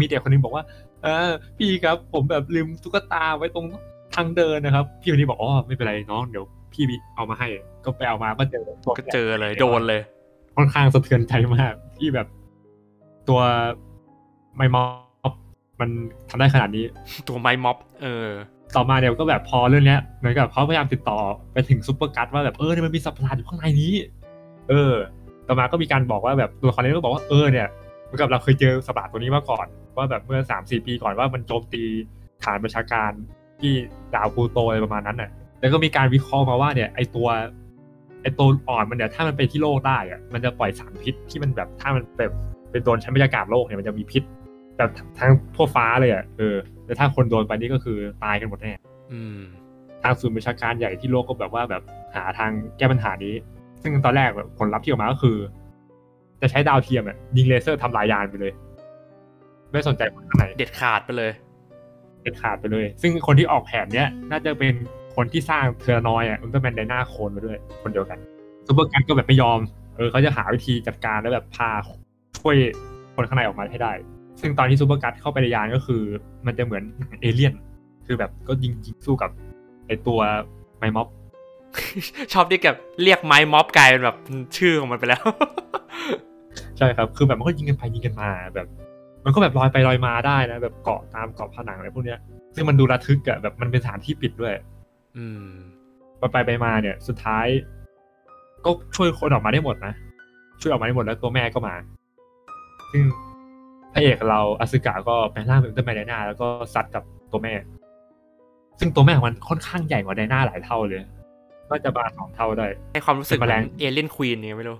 มีเด็กคนนึงบอกว่า เออ พี่ครับผมแบบลืมตุ๊กตาไว้ตรงทางเดินนะครับ พี่คนนี้บอกอ๋อไม่เป็นไรน้องเดี๋ยวพี่เอามาให้ก็ไปเอามาก็เจอตัวก็เจอเลยโดนเลย ค่อนข้างสะเทือนใจมาก ที่แบบตัวไมมอบมันทำได้ขนาดนี้ ตัวไม้ม็อบ เออ ต่อมาเดี๋ยวก็แบบพอเรื่องเนี้ยเหมือนกับเขาพยายามติดต่อไปถึงซุปเปอร์กัสว่าแบบเออเนี่ยมันมีสัตว์ประหลาดอยู่ข้างในนี้ เออ ต่อมาก็มีการบอกว่าแบบตัวละครนี้ก็บอกว่าเออเนี่ยเหมือนกับเราเคยเจอสัตว์ประหลาดตัวนี้มาก่อน ว่าแบบเมื่อสามสี่ปีก่อนว่ามันโจมตีฐานประชาการที่ดาวพลูโตอะไรประมาณนั้นน่ะ แล้วก็มีการวิเคราะห์มาว่าเนี่ยไอตัว ไอตัวอ่อนมันเนี่ยถ้ามันไปที่โลกได้อะมันจะปล่อยสารพิษที่มันแบบถ้ามันแบบเป็นโดนชั้นบรรยากาศโลกเนี่ยมันจะมีพิษแบบทั้งทั่วฟ้าเลยอะเออแต่ถ้าคนโดนไปนี่ก็คือตายกันหมดแน่อืมทางศูนย์ประชาการใหญ่ที่โลกก็แบบว่าแบบหาทางแก้ปัญหานี้ ซึ่งตอนแรกแบบผลลัพธ์ที่ออกมาก็คือ จะใช้ดาวเทียมอะยิงเลเซอร์ทำลายยานไปเลย ไม่สนใจคนข้างในเด็ดขาดไปเลย เด็ดขาดไปเลย ซึ่งคนที่ออกแผนเนี้ย น่าจะเป็น คนที่สร้างเทอร์รานอยด์อะอุลตร้าแมนไดนาโคลนมาด้วยคนเดียวกัน Super GUTS ก็แบบไม่ยอมเออเขาจะหาวิธีจัดการแล้วแบบพาช่วยคนข้างในออกมาให้ได้ ซึ่งตอนที่ Super GUTS เข้าไปในยานก็คือ มันจะเหมือนหนังเอเลี่ยน คือแบบก็ยิงยิงสู้กับไอตัวไมม็อบชอบที่แบบเรียกไม้ม็อบกลายเป็นแบบชื่อของมันไปแล้ว ใช่ครับ คือแบบมันก็ยิงกันไปยิงกันมาแบบ มันก็แบบลอยไปลอยมาได้นะ แบบเกาะตามเกาะผนังอะไรพวกเนี้ย ซึ่งมันดูระทึกอะแบบมันเป็นสถานที่ปิดด้วย อืมไปไปไปมาเนี่ย สุดท้าย ก็ช่วยคนออกมาได้หมดนะช่วยออกมาได้หมดแล้วตัวแม่ก็มา ซึ่งพระเอกเราอสึกะก็แปลงร่างเป็นอุลตร้าแมนไดนาแล้วก็ซัดกับตัวแม่ ซึ่งตัวแม่ของมันค่อนข้างใหญ่กว่าไดนาหลายเท่าเลยน่าจะบาสองเท่าได้ให้ความรู้สึกเป็นเหแมมืลองนเอเลี่ยนควีนเนี่ยไม่รู้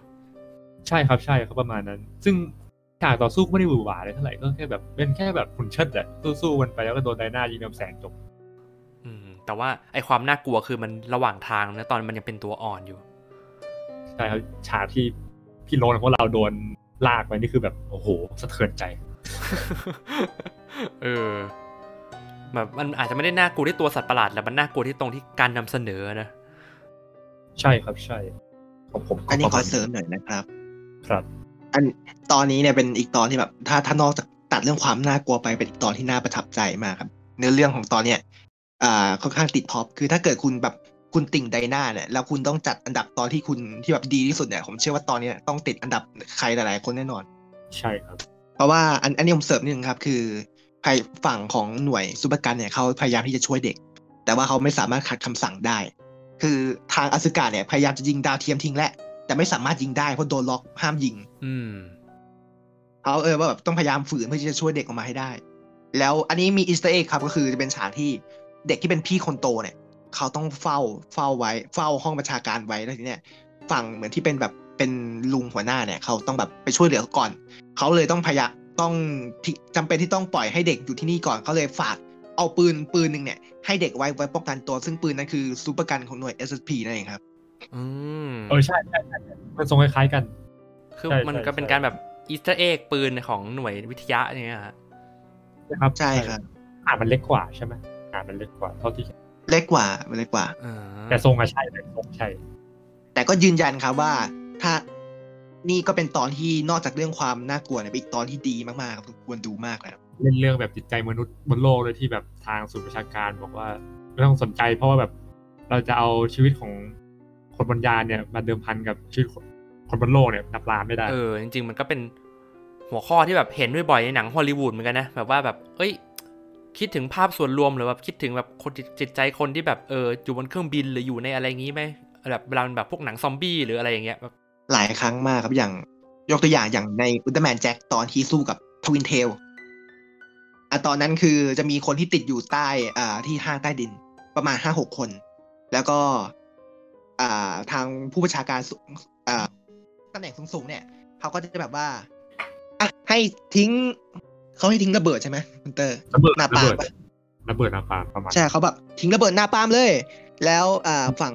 ใช่ครับใช่ครับประมาณนั้น ซึ่งฉากต่อสู้ก็ไม่ได้หวือหวาเลยเท่าไหร่ก็แค่แบบเป็นแค่แบบหุ่นเชิดแหละสู้ๆกันไปแล้วก็โดนไดนายิงกำแสงจบอืม แต่ว่าไอความน่ากลัวคือมันระหว่างทางนะตอนมันยังเป็นตัวอ่อนอยู่ใช่ครับฉากที่พี่โรนของเราโดนลากไปนี่คือแบบโอ้โหสะเทือนใจ เออแบบมันอาจจะไม่ได้น่ากลัวที่ตัวสัตว์ประหลาดแต่มันน่ากลัวที่ตรงที่การนำเสนอนะ ใช่ครับใช่ของผมก็อันนี้ประขอมาณเสริมหน่อยนะครับ ครับ อันตอนนี้เนี่ยเป็นอีกตอนที่แบบ ถ้าถ้านอกจากตัดเรื่องความน่ากลัวไปเป็นอีกตอนที่น่าประทับใจมากครับ เนื้อเรื่องของตอนเนี้ย อ่าค่อนข้างติดท็อปคือถ้าเกิดคุณแบบคุณติ่งไดนาเนี่ยแล้วคุณต้องจัดอันดับตอนที่คุณที่แบบดีที่สุดเนี่ยผมเชื่อว่าตอนเนี้ยต้องติดอันดับใครหลายๆคนแน่นอน ใช่ครับ เพราะว่าอันอันนี้ผมเสริมนิดนึงครับ คือภายฝั่งของหน่วย Super GUTS เนี่ยเขาพยายามที่จะช่วยเด็ก แต่ว่าเขาไม่สามารถขัดคำสั่งได้ คือทางอสึกะเนี่ยพยายามจะยิงดาวเทียมทิ้งแหละแต่ไม่สามารถยิงได้เพราะโดนล็อกห้ามยิง อืมเขาเออว่าแบบต้องพยายามฝืนเพื่อที่จะช่วยเด็กออกมาให้ได้ แล้วอันนี้มี Easter egg ครับก็คือจะเป็นฉากที่ เด็กที่เป็นพี่คนโตเนี่ย เขาต้องเฝ้าเฝ้าไว้ เฝ้าห้องบัญชาการไว้แล้วทีเนี้ยฝั่งเหมือนที่เป็นแบบเป็นลุงหัวหน้าเนี่ย เขาต้องแบบไปช่วยเหลือก่อน เขาเลยต้องพยายามต้องที่จำเป็นที่ต้องปล่อยให้เด็กอยู่ที่นี่ก่อนเขาเลยฝากเอาปืนปืนหนึ่งเนี่ยให้เด็กไว้ไว้ป้องกันตัว ซึ่งปืนนั้นคือ Super Gun ของหน่วย SSP นั่นเองครับ อืมเออใช่ใช่ใช่มันทรงคล้ายๆกัน คือใช่มันใช่ก็เป็นใช่การแบบ Easter egg ปืนของหน่วยวิทยาอย่างเงี้ยฮะนะครับใช่ครับอ่านมันเล็กกว่าใช่ไหมอ่าน มันเล็กกว่าเท่าที่เล็กกว่าเล็กกว่าอ่าแต่ทรงอะใช่แต่ทรงใช่ แต่ก็ยืนยันครับว่า ถ้านี่ก็เป็นตอนที่นอกจากเรื่องความน่ากลัวเนี่ยเป็นอีกตอนที่ดีมากๆครับควรดูมากเลยครับเล่นเรื่องแบบจิตใจมนุษย์บนโลกเลยที่แบบทางศูนย์ประชาการบอกว่าไม่ต้องสนใจ เพราะว่าแบบเราจะเอาชีวิตของคนบนยานเนี่ยมาเดิมพันกับชีวิตคนคนบนโลกเนี่ยนับล้านไม่ได้เออจริง ๆ มันก็เป็นหัวข้อที่แบบเห็นบ่อยๆในหนังฮอลลีวูดเหมือนกันนะแบบว่าแบบเอ้ย คิดถึงภาพส่วนรวมหรือแบบคิดถึงแบบคนจิตใจคนที่แบบเอออยู่บนเครื่องบินหรืออยู่ในอะไรอย่างงี้ไหมแบบเวลาแบบพวกหนังซอมบี้หรืออะไรอย่างเงี้ยแบบหลายครั้งมากครับอย่างยกตัวอย่างอย่างในอุลตร้าแมนแจ็คตอนที่สู้กับทวินเทลอะตอนนั้นคือจะมีคนที่ติดอยู่ใต้อ่าที่ห้างใต้ดินประมาณห้าหกคน แล้วก็ อ่าทางผู้บัญชาการสูงอ่าตำแหน่งสูงๆเนี่ยเขาก็จะแบบว่าอะให้ทิ้ง เขาให้ทิ้งระเบิดใช่ไหมคุณเตอร์ระเบิดหน้าระปาเบิล์ดมปะระเบิดหน้าปาล์มประมาณใช่เขาแบบทิ้งระเบิดหน้าปาล์มเลย แล้วอ่าฝั่ง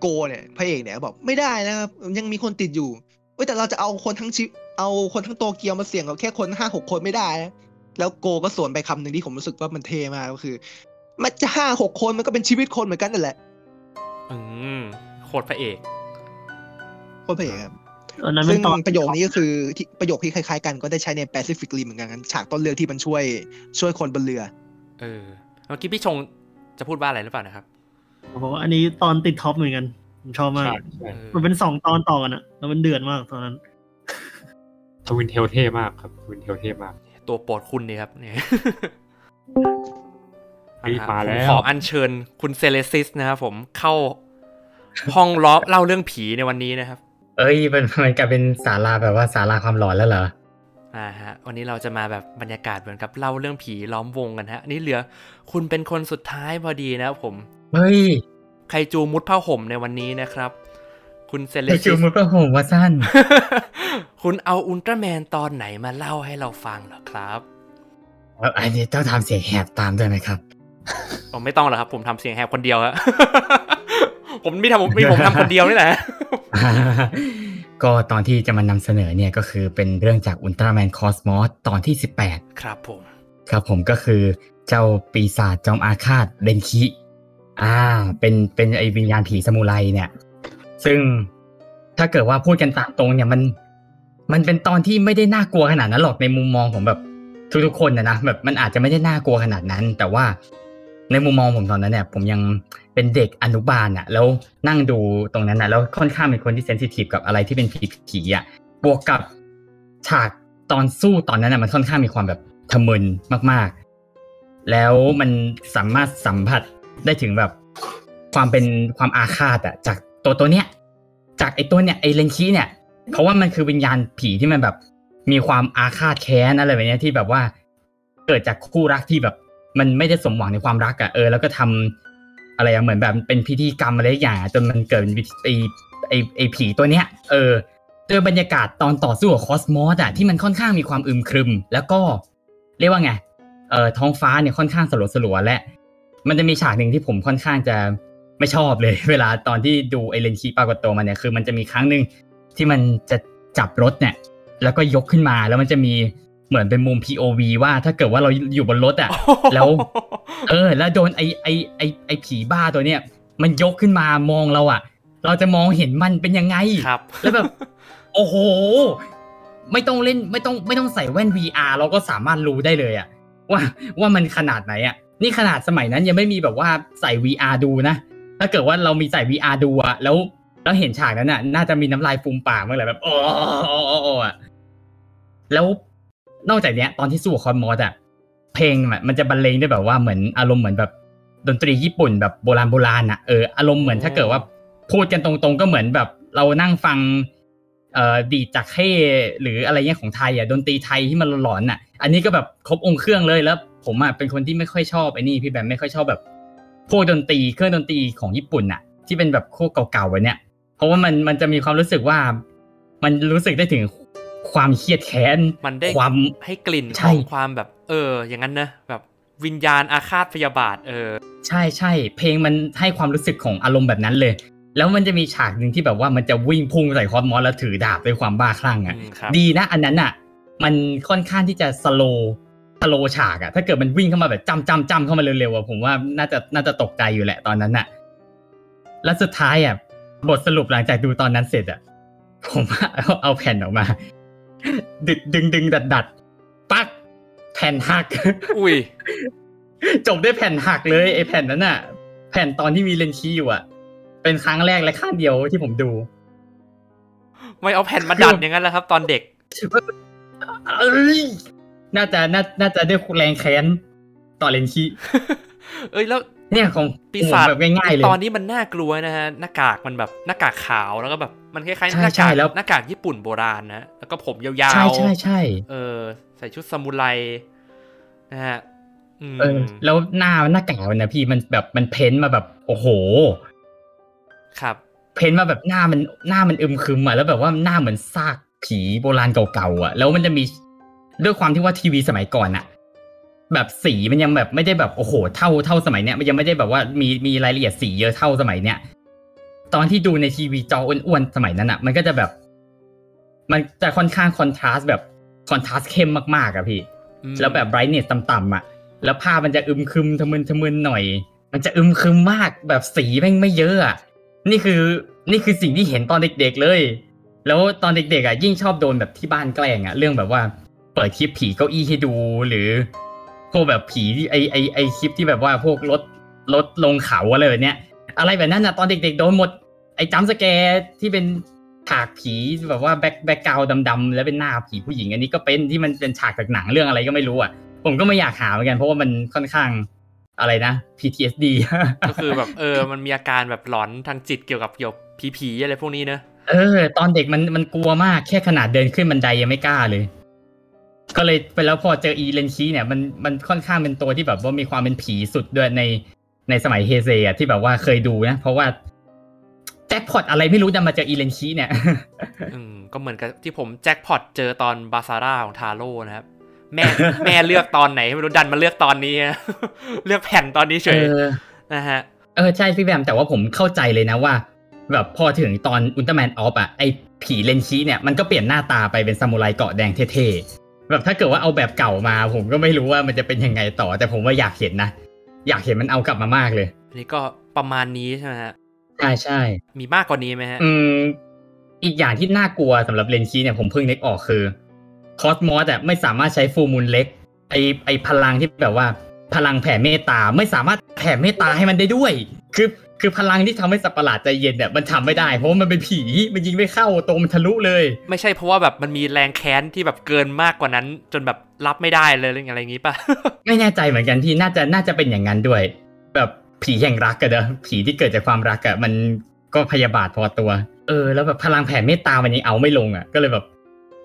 โกเนี่ยพระเอกเนี่ยบอกไม่ได้นะครับยังมีคนติดอยู่เว้ยแต่เราจะเอาคนทั้งชีเอาคนทั้งโตเกียวมาเสี่ยงกับแค่คนห้าหกคนไม่ได้นะแล้วโกก็สวนไปคำหนึ่งที่ผมรู้สึกว่ามันเท่มากก็คือ มันจะห้าหกคนมันก็เป็นชีวิตคนเหมือนกันนั่นแหละ อืมโคตรพระเอกโคตรพระเอกครับอั นนั้นเป็ซึ่งตอนประโยคนี้ก็คือที่ประโยคที่คล้ายๆ กันก็ได้ใช้ใน Pacific Rim เหมือนกันฉากต้นเรื่องที่มันช่วยช่วยคนบนเรือ เออเมื่อกี้พี่ชงจะพูดว่าอะไรหรือเปล่านะครับผมบอกว่าอันนี้ตอนติด top เหมือนกันผมชอบมากใช่ใช่เออมันเป็นสองตอนต่อกันอะแล้วมันเดือดมากตอนนั้น Twin Tail เท่มากครับ Twin Tail เท่มาก ตัวโปรดคุณนี่ครับเนี่ยเฮ้ยนะครับมาแล้วผมขออัญเชิญคุณเซเลซิสนะครับผมเข้าห้องล้อเล่าเรื่องผีในวันนี้นะครับ เอ้ยมันมันกลายเป็นศาลาแบบว่าศาลาความหลอนแล้วเหรออ่าฮะวันนี้เราจะมาแบบบรรยากาศเหมือนกับเล่าเรื่องผีล้อมวงกันฮะอันนี่เหลือคุณเป็นคนสุดท้ายพอดีนะครับผมเฮ้ยใครจูมุดผ้าห่มในวันนี้นะครับ คุณเซเลไอซิจูสมุดประห่มว่าสั้น คุณเอาอุลตร้าแมนตอนไหนมาเล่าให้เราฟังเหรอครับเอ่ออันนี้ต้องทำเสียงแหบตามด้วยไหมครับผมไม่ต้องหรอกครับ ผมทำเสียงแหบคนเดียวครับผมไม่ทำผมมีผมทำคนเดียวนี่แหละ ก็ตอนที่จะมานำเสนอเนี่ยก็คือเป็นเรื่องจากอุลตร้าแมนคอสมอสตอนที่ 18 ครับผม ครับผมก็คือเจ้าปีศาจจอมอาฆาตเดนคิ อ่า เป็นเป็นไอวิญญาณผีสมุไรเนี่ย ซึ่งถ้าเกิดว่าพูดกันตามตรงเนี่ยมัน มันเป็นตอนที่ไม่ได้น่ากลัวขนาดนั้นหรอกในมุมมองของแบบทุกๆคนนะนะแบบมันอาจจะไม่ได้น่ากลัวขนาดนั้น แต่ว่าในมุมมองผมตอนนั้นเนี่ย ผมยัง เป็นเด็กอนุบาลอะแล้วนั่งดูตรงนั้นอะแล้วค่อนข้างเป็นคนที่เซนซิทีฟกับอะไรที่เป็นผีผีอะบวกกับฉากตอนสู้ตอนนั้นอะมันค่อนข้างมีความแบบทะมึนมาก ๆ แล้วมันสามารถสัมผัสได้ถึงแบบความเป็นความอาฆาตอะจากตัวตัวเนี้ยจากไอตัวเนี่ยไอเลนคีเนี่ย เพราะว่ามันคือวิญญาณผีที่มันแบบมีความอาฆาตแค้นอะไรแบบเนี้ยที่แบบว่า เกิดจากคู่รักที่แบบ มันไม่ได้สมหวังในความรักอะเออ แล้วก็ทำ อะไรอะเหมือนแบบเป็นพิธีกรรมอะไรอย่างจนมันเกิดเป็นไอไอไอผีตัวเนี้ยเออด้วยบรรยากาศตอนต่อสู้กับคอสมอสอะที่มันค่อนข้างมีความอึมครึม แล้วก็เรียกว่าไงเออท้องฟ้าเนี่ยค่อนข้างสลัวสลัวและ มันจะมีฉากหนึ่งที่ผมค่อนข้างจะไม่ชอบเลย เวลาตอนที่ดูไอเลนคีปรากฏตัวมาเนี่ยคือ มันจะมีครั้งหนึ่งที่มันจะจับรถเนี่ยแล้วก็ยกขึ้นมาแล้วมันจะมี เหมือนเป็นมุม POV ว่าถ้าเกิดว่าเราอยู่บนรถอะแล้ว เออ แล้วโดนไอไอไอไอผีบ้าตัวเนี้ยมันยกขึ้นมามองเราอะ เราจะมองเห็นมันเป็นยังไงครับแล้วแบบ โอ้โห ไม่ต้องเล่นไม่ต้องไม่ต้องใส่แว่น VR เราก็สามารถรู้ได้เลยอะว่าว่ามันขนาดไหนอะนี่ขนาดสมัยนั้นยังไม่มีแบบว่าใส่ VR ดูนะถ้าเกิดว่าเรามีใส่ VR ดูอะแล้วแล้วเห็นฉากนั้นอะน่าจะมีน้ำลายฟูมปากเมื่อไหร่แบบโอ้โอ้โอ้โอ้อะแล้ว นอกจากเนี้ยตอนที่สู้กับคอนมอสอะเพลงอะมันจะบรรเลงด้วยแบบว่าเหมือนอารมณ์เหมือนแบบดนตรีญี่ปุ่นแบบโบราณโบราณอะเอออารมณ์เหมือนถ้าเกิดว่าพูดกันตรงๆก็เหมือนแบบเรานั่งฟังเอ่อดีดจากเฮ่หรืออะไรเงี้ยของไทยอะดนตรีไทยที่มันหลอนๆอะ อันนี้ก็แบบครบองค์เครื่องเลยแล้วผมอะเป็นคนที่ไม่ค่อยชอบไอ้นี่พี่แบมไม่ค่อยชอบแบบพวกดนตรีเครื่องดนตรีของญี่ปุ่นอะ ที่เป็นแบบพวกเก่าๆไว้เนี่ยเพราะว่ามันมันจะมีความรู้สึกว่า มันรู้สึกได้ถึง ความเครียดแค้นมันได้ความให้กลิ่นใช่ของความแบบ เออ อย่างนั้นนะแบบวิญญาณอาฆาตพยาบาท เออ ใช่ใช่เพลงมันให้ความรู้สึกของอารมณ์แบบนั้นเลย แล้วมันจะมีฉากหนึ่งที่แบบว่ามันจะวิ่งพุ่งใส่คอสมอสแล้วถือดาบด้วยความบ้าคลั่งอะอืมครับดีนะอันนั้นอะ มันค่อนข้างที่จะสโลสโลฉากอะถ้าเกิดมันวิ่งเข้ามาแบบจำจำจำเข้ามาเร็วๆอะผมว่าน่าจะน่าจะตกใจอยู่แหละตอนนั้นอะ แล้วสุดท้ายอะบทสรุปหลังจากดูตอนนั้นเสร็จอะผมว่าเอาเอาแผ่นออกมา ดึงดึงดึงดัดดัดปักแผ่นหัก อุ้ยจบด้วยแผ่นหักเลยไอ้แผ่นนั้นน่ะแผ่นตอนที่มีเลนคีอยู่อะเป็นครั้งแรกและข้างเดียวที่ผมดู ไม่เอาแผ่นมาดัดอย่างนั้นแหละครับ ตอนเด็กเอ้ยน่าจะน่าน่าจะได้แรงแค้นต่อเลนคีเอ้ยแล้ว เนี่ยของปีศาจแบบง่ายๆเลยตอนนี้มันน่ากลัวนะฮะหน้ากากมันแบบหน้ากากขาวแล้วก็แบบมันคล้ายๆใช่หน้าใช่กากแล้วหน้ากากญี่ปุ่นโบราณนะแล้วก็ผมยาวๆใช่ใช่ใช่เออ ใส่ชุดซามูไรนะฮะอืมเออ แล้วหน้าหน้ากากมันนะพี่มันแบบมันเพ้นท์มาแบบโอ้โห ครับ เพ้นท์มาแบบหน้ามันหน้ามันอึมครึมอะแล้วแบบว่าหน้าเหมือนซากผีโบราณเก่าๆอะ แล้วมันจะมีด้วยความที่ว่าทีวีสมัยก่อนอะ แบบสีมันยังแบบไม่ได้แบบโอ้โหเท่าเท่าสมัยเนี้ยมันยังไม่ได้แบบว่ามีมีรายละเอียดสีเยอะเท่าสมัยเนี้ยตอนที่ดูในทีวีจออ้วนๆสมัยนั้นอะมันก็จะแบบ มันจะค่อนข้างคอนทราสต์แบบคอนทราสต์เข้มมากๆอะพี่อืมแล้วแบบไบรท์เนสต่ำๆอะ แล้วภาพมันจะอึมครึมทะมึนทะมึนหน่อย มันจะอึมครึมมากแบบสีแม่งไม่เยอะอะนี่คือนี่คือสิ่งที่เห็นตอนเด็กๆเลย แล้วตอนเด็กๆอะยิ่งชอบโดนแบบที่บ้านแกล้งอะเรื่องแบบว่า เปิดคลิปผีเก้าอี้ให้ดูหรือ พวกแบบผีที่ไอไอไอคลิปที่แบบว่าพวกรถรถลงเขาอะไรแบบเนี้ย อะไรแบบนั้นอะตอนเด็กๆโดนหมด ไอ้ jump scare ที่เป็นฉากผีแบบว่า back background ดำๆแล้วเป็นหน้าผีผู้หญิงอันนี้ก็เป็นที่มันเป็นฉากจากหนังเรื่องอะไรก็ไม่รู้อะผมก็ไม่อยากหาเหมือนกันเพราะว่ามันค่อนข้างอะไรนะ PTSD ก็คือแบบเออมันมีอาการแบบหลอนทางจิตเกี่ยวกับเกี่ยวกับผีๆอะไรพวกนี้เนอะเออ ตอนเด็กมันมันกลัวมากแค่ขนาดเดินขึ้นบันไดยังไม่กล้าเลย ก็เลยไปแล้วพอเจออีเลนชีเนี่ยมันมันค่อนข้างเป็นตัวที่แบบว่ามีความเป็นผีสุดด้วยในในสมัยเฮเซอะที่แบบว่าเคยดูนะ เพราะว่าแจ็คพอตอะไรไม่รู้จะมาเจออีเลนชีเนี่ยอืมก็เหมือนกับที่ผมแจ็คพอตเจอตอนบาซาร่าของทาโร่นะครับแม่แม่เลือกตอนไหนไม่รู้ดันมาเลือกตอนนี้เลือกแผ่นตอนนี้เฉเอยอนะฮะเออใช่พี่แบมแต่ว่าผมเข้าใจเลยนะว่า แบบพอถึงตอนอุลตร้าแมนออร์บอะไอผีเลนชีเนี่ยมันก็เปลี่ยนหน้าตาไปเป็นซามูไรเกราะแดงเท่ๆ แบบถ้าเกิดว่าเอาแบบเก่ามา ผมก็ไม่รู้ว่ามันจะเป็นยังไงต่อ แต่ผมว่าอยากเห็นนะ อยากเห็นมันเอากลับมามากเลยอันนี้ก็ประมาณนี้ใช่ไหมฮะใช่ใช่ มีมากกว่านี้ไหมฮะ อืม อีกอย่างที่น่ากลัวสำหรับเลนชีเนี่ยผมเพิ่งนึกออกคือคอสมอสอะไม่สามารถใช้ Full Moon Rect ไอไอพลังที่แบบว่า พลังแผ่เมตตาไม่สามารถแผ่เมตตาให้มันได้ด้วย คือ คือพลังที่ทำให้สัตว์ประหลาดใจเย็นเนี่ยมันทำไม่ได้ เพราะว่ามันเป็นผีมันยิงไม่เข้าตรงมันทะลุเลย ไม่ใช่เพราะว่าแบบมันมีแรงแค้นที่แบบเกินมากกว่านั้น จนแบบรับไม่ได้เลยอะไรอย่างนี้ป่ะไม่แน่ใจเหมือนกันที่น่าจะน่าจะเป็นอย่างนั้นด้วย แบบผีแห่งรักอะเด้อผีที่เกิดจากความรักอะมันก็พยาบาทพอตัว เออ แล้วแบบพลังแผ่เมตตามันยังเอาไม่ลงอะก็เลยแบบ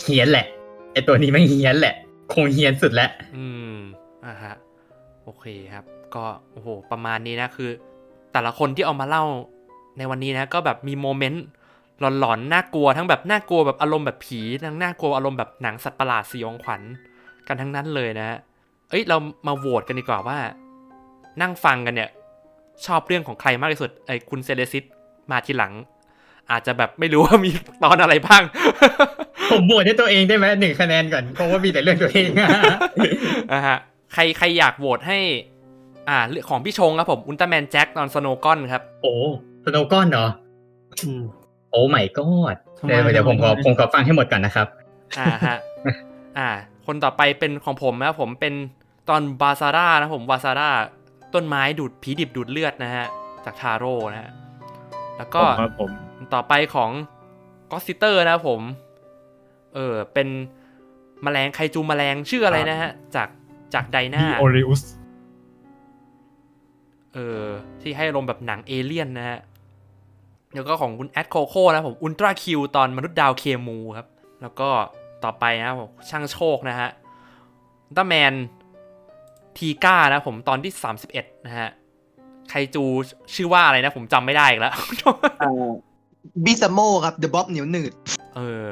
เฮี้ยนแหละไอตัวนี้ไม่งเฮี้ยนแหละ คงเฮี้ยนสุดแล้วอืมอ่าฮะโอเคครับ ก็โอ้โหประมาณนี้นะคือ แต่ละคนที่เอามาเล่าในวันนี้นะก็แบบมีโมเมนต์หลอนๆน่ากลัวทั้งแบบน่ากลัวแบบอารมณ์แบบผีทั้งน่ากลัวอารมณ์แบบหนังสัตว์ประหลาดสยองขวัญกันทั้งนั้นเลยนะฮะเอ้ยเรามาโหวตกันดีกว่าว่า นั่งฟังกันเนี่ย ชอบเรื่องของใครมากที่สุดไอ้คุณเซเลซิสมาทีหลัง อาจจะแบบไม่รู้ว่ามีตอนอะไรบ้าง ผมโหวตให้ตัวเองได้ไหมหนึ่งคะแนนก่อนเพราะว่ามีแต่เรื่องตัวเองนะฮะใครใครอยากโหวตให้ อ่าเรื่องของพี่ชงครับผมอุลตร้าแมนแจ็คตอนสโนกอนครับ โอ้สโนก้อนเหรออืมโอ้ไม่ก็ทำไมเดี๋ยวเดี๋ยวผมขอทำไมผมขอฟังให้หมดก่อนนะครับ อ่าฮะอ่า คนต่อไปเป็นของผมนะครับผมเป็นตอนบาซาร่านะผมบาซาร่าต้นไม้ดูดผีดิบดูดเลือดนะฮะ จากทาโร่นะฮะแล้วก็ครับผมต่อไปของก็ซิเตอร์นะครับผม เออเป็นแมลงไคจูแมลงชื่ออะไรนะฮะ จากจากไดนาดีโอริอุส เออที่ให้อารมณ์แบบหนังเอเลี่ยนนะฮะแล้วก็ของคุณแอดโคโค่นะผมอุลตร้าคิวตอนมนุษย์ดาวเคมูครับ แล้วก็ต่อไปนะครับผมช่างโชคนะฮะอุลตร้าแมนทีก้านะผมตอนที่ 31 นะฮะไคจูชื่อว่าอะไรนะ ผมจำไม่ได้อีกแล้วบิสโมครับ The Blob เหนียวหนืด เออ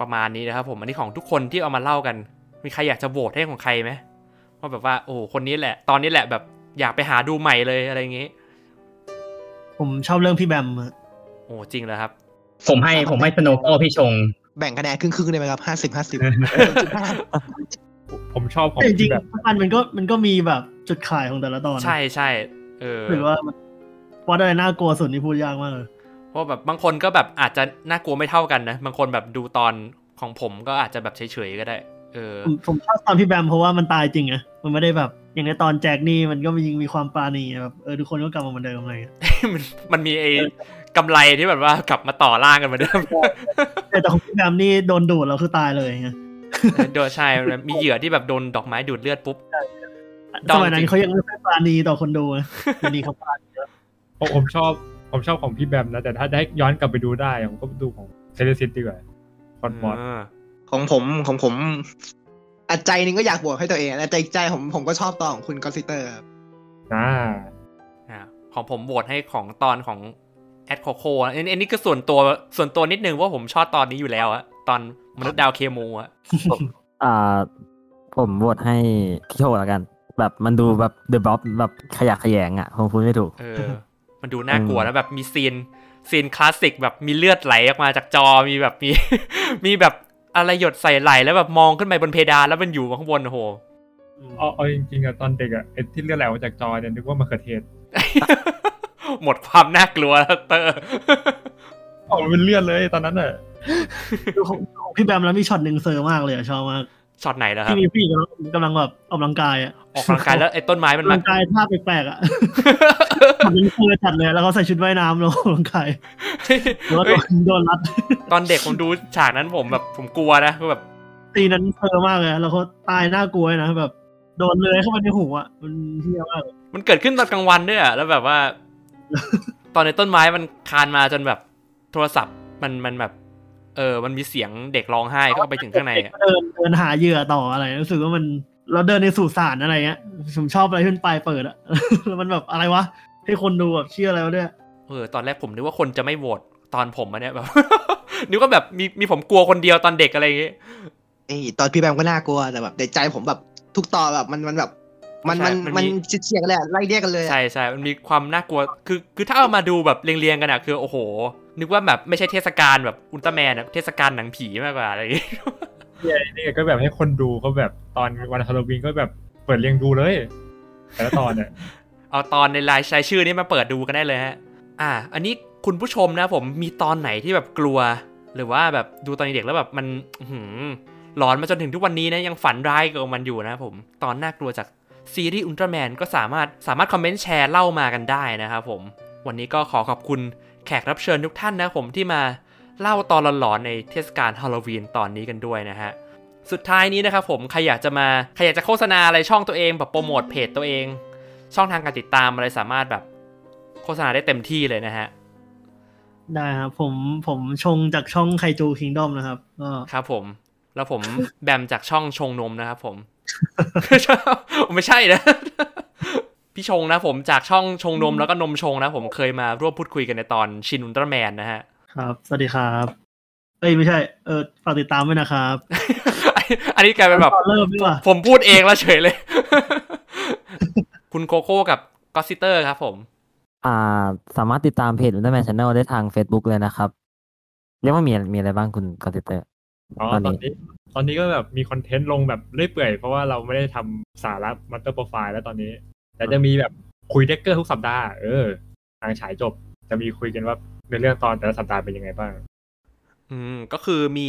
ประมาณนี้นะครับผมอันนี้ของทุกคนที่เอามาเล่ากัน มีใครอยากจะโหวตให้ของใครไหมว่าแบบว่า โอ้โหคนนี้แหละ ตอนนี้แหละแบบ อยากไปหาดูใหม่เลยอะไรอย่างงี้ ผมชอบเรื่องพี่แบมอะโอ้จริงเลยครับ ผมให้ผมให้สโนก้พี่ชง แบ่งคะแนนครึ่งๆได้ไหมครับห้าสิบห้าสิบผมชอบของแต่จริที่งแบบๆทุกอันมันก็มันก็มีแบบจุดขายของแต่ละตอนนะใช่ใช่เออหรือว่ามันว่าอะไรน่ากลัวสุดนี่พูดยากมากเลยเพราะแบบบางคนก็แบบอาจจะน่ากลัวไม่เท่ากันนะบางคนแบบดูตอนของผมก็อาจจะแบบเฉยๆก็ได้ เออ ผมผมชอบตอนพี่แบมเพราะว่ามันตายจริงอะมันไม่ได้แบบ อย่างในตอนแจ็คนี่มันก็มีมีความปราณีอะแบบเออทุกคนก็กลับมาเหมือนเดิมอะไรเงี้ยมันมันมีไอ้กำไรที่แบบว่ากลับมาต่อร่างกันเหมือนเดิมแต่ของพี่แบมนี่โดนดูดแล้วคือตายเลยไงโดยใช่มีเหยื่อที่แบบโดนดอกไม้ดูดเลือดปุ๊บดสองมัยนั้จรินงเขายังไม่ค่อยปราณีต่อคนดูนะเดี๋ยวนี้เขาปราณีผมผมชอบผมชอบของพี่แบมนะ แต่ถ้าได้ย้อนกลับไปดูได้ผมก็ดูของเซเลซิตดีกว่าคอสมอสอ่าของผมของผม อัดใจหนึงก็อยากบวกให้ตัวเองแต่ใจอีกใจผมผมก็ชอบตอนของคุณกอซิเตอร์ครับอ่าอ่าของผมโหวตให้ของตอนของแอดโคโค่อันอันนี้ก็ส่วนตัวส่วนตัวนิดนึงว่าผมชอบตอนนี้อยู่แล้วอะตอนมนุษย์ดาวเคมูอะอ่า ผมโหวตให้คิโชแล้วกัน แบบมันดูแบบ The Blob แบบขยะแขยงอะผมพูดไม่ถูก เออ มันดูน่ากลัวอืมแล้วแบบมี scene scene คลาสสิกแบบมีเลือดไหลออกมาจากจอมีแบบมี มีแบบ อะไรหยดใส่ไหลแล้วแบบมองขึ้นไปบนเพดานแล้วมันอยู่ข้างบนโอ้โหเอาเอาจริงๆอะตอนเด็กอะไอ้ที่เลือดไหลออกมาจากจอเนี่ยนึกว่ามะเขือเทศ หมดความน่ากลัวแล้วเตอร์ออกมาเป็นเลือดเลยตอนนั้นอะดูของของพี่แบมแล้วมีช็อตหนึ่งเซอร์มากเลยอะชอบมาก ช็อตไหนแล้วครัที่มีพี่กำลังกำลังแบบออกกำลังกายอะออกกำลังกายแล้วไอ้ต้นไม้มันออกมากำลังกายท่าแปลกๆอะช็อตหนึ่งเซอร์จัดเลยแล้วก็ใส่ชุดว่ายน้ำแล้วออกกำลังกายแล้วก็โดเฮ้ยโดนรัด ตอนเด็กผมดูฉากนั้นผมแบบผมกลัวนะคือแบบตีนั้นเซอร์มากเลยอะแล้วเขาตายน่ากลัวนะแบบ โดนเลยเข้าไปในหูอะมันเหี้ยมมากเลยมันเกิดขึ้นตอนกลางวันด้วยอะแล้วแบบว่า ตอนในต้นไม้มันคลานมาจนแบบโทรศัพท์มันมันแบบ เออ มันมีเสียงเด็กร้องไห้เข้าไปถึงข้างในอะเดินเดินหาเหยื่อต่ออะไรรู้สึกว่ามันเราเดินในสู่สารอะไรเงี้ยผมชอบอะไรที่มันปลายเปิดอะแล้วมันแบบอะไรวะให้คนดูแบบเชื่ออะไรวะเนี่ยเออตอนแรกผมนึกว่าคนจะไม่โหวตตอนผมอะเนี่ยแบบนึกว่าแบบมีมีผมกลัวคนเดียวตอนเด็กอะไรอย่างงี้ไอ้ตอนพี่แบมก็น่ากลัวแต่แบบในใจผมแบบทุกตอนแบบมันมันแบบมันมันใช่มันมีมันเฉียดๆกันเลยอะไล่เรียกกันเลยอะใช่ใช่มันมีความน่ากลัวคือคือถ้าเอามาดูแบบเรียงๆกันอะคือโอ้โห นึกว่าแบบไม่ใช่เทศกาลแบบอุลตร้าแมนอะเทศกาลหนังผีมากกว่าอะไรอย่างงี้เนี่ยนี่ก็แบบให้คนดูเขาแบบตอนวันฮาโลวีนก็แบบเปิดเรียงดูเลยแต่ละตอนเนี่ยเอาตอนในรายชายชื่อนี้มาเปิดดูกันได้เลยฮะ อ่า อันนี้คุณผู้ชมนะผมมีตอนไหนที่แบบกลัว หรือว่าแบบดูตอนเด็กแล้วแบบมันอื้อหือหลอนมาจนถึงทุกวันนี้นะยังฝันร้ายกับมันอยู่นะผมตอนน่ากลัวจากซีรีส์อุลตร้าแมนก็สามารถสามารถคอมเมนต์แชร์เล่ามากันได้นะครับผม วันนี้ก็ขอขอบคุณ แขกรับเชิญทุกท่านนะผมที่มาเล่าตอนหลอนๆในเทศกาลฮาโลวีนตอนนี้กันด้วยนะฮะสุดท้ายนี้นะครับผมใครอยากจะมาใครอยากจะโฆษณาอะไรช่องตัวเองแบบโปรโมทเพจตัวเอง ช่องทางการติดตามอะไรสามารถแบบโฆษณาได้เต็มที่เลยนะฮะได้ครับผมผมชงจากช่องไคจูคิงดอมนะครับก็ครับผม แล้วผมแบมจากช่องชงนมนะครับผม ไม่ใช่นะ พี่ชงนะผมจากช่องชงนมแล้วก็นมชงนะผมเคยมาร่วมพูดคุยกันในตอนชินอุลตร้าแมนนะฮะ ครับ สวัสดีครับ เอ้ยไม่ใช่ เออฝากติดตามด้วยนะครับ อันนี้กลายเป็นแบบตอนเริ่มดีกว่าผมพูดเองแล้วเฉยเลย คุณโคโค่กับก็ซิเตอร์ครับผม อ่า สามารถติดตามเพจ Underman Channel ได้ทาง Facebook เลยนะครับ เรียกว่ามีมีอะไรบ้างคุณคอนเตอร์อ๋อตอนตนี้อนนี้ตอนนี้ก็แบบมีคอนเทนต์ลงแบบเรื่อยเปื่อยเพราะว่าเราไม่ได้ทำสาระมัตเตอร์โปรไฟล์แล้วตอนนี้ แต่จะมีแบบคุยเด็กเกอร์ทุกสัปดาห์เออทางฉายจบจะมีคุยกันว่าในเรื่องตอนแต่ละสัปดาห์เป็นยังไงบ้าง อืมก็คือมี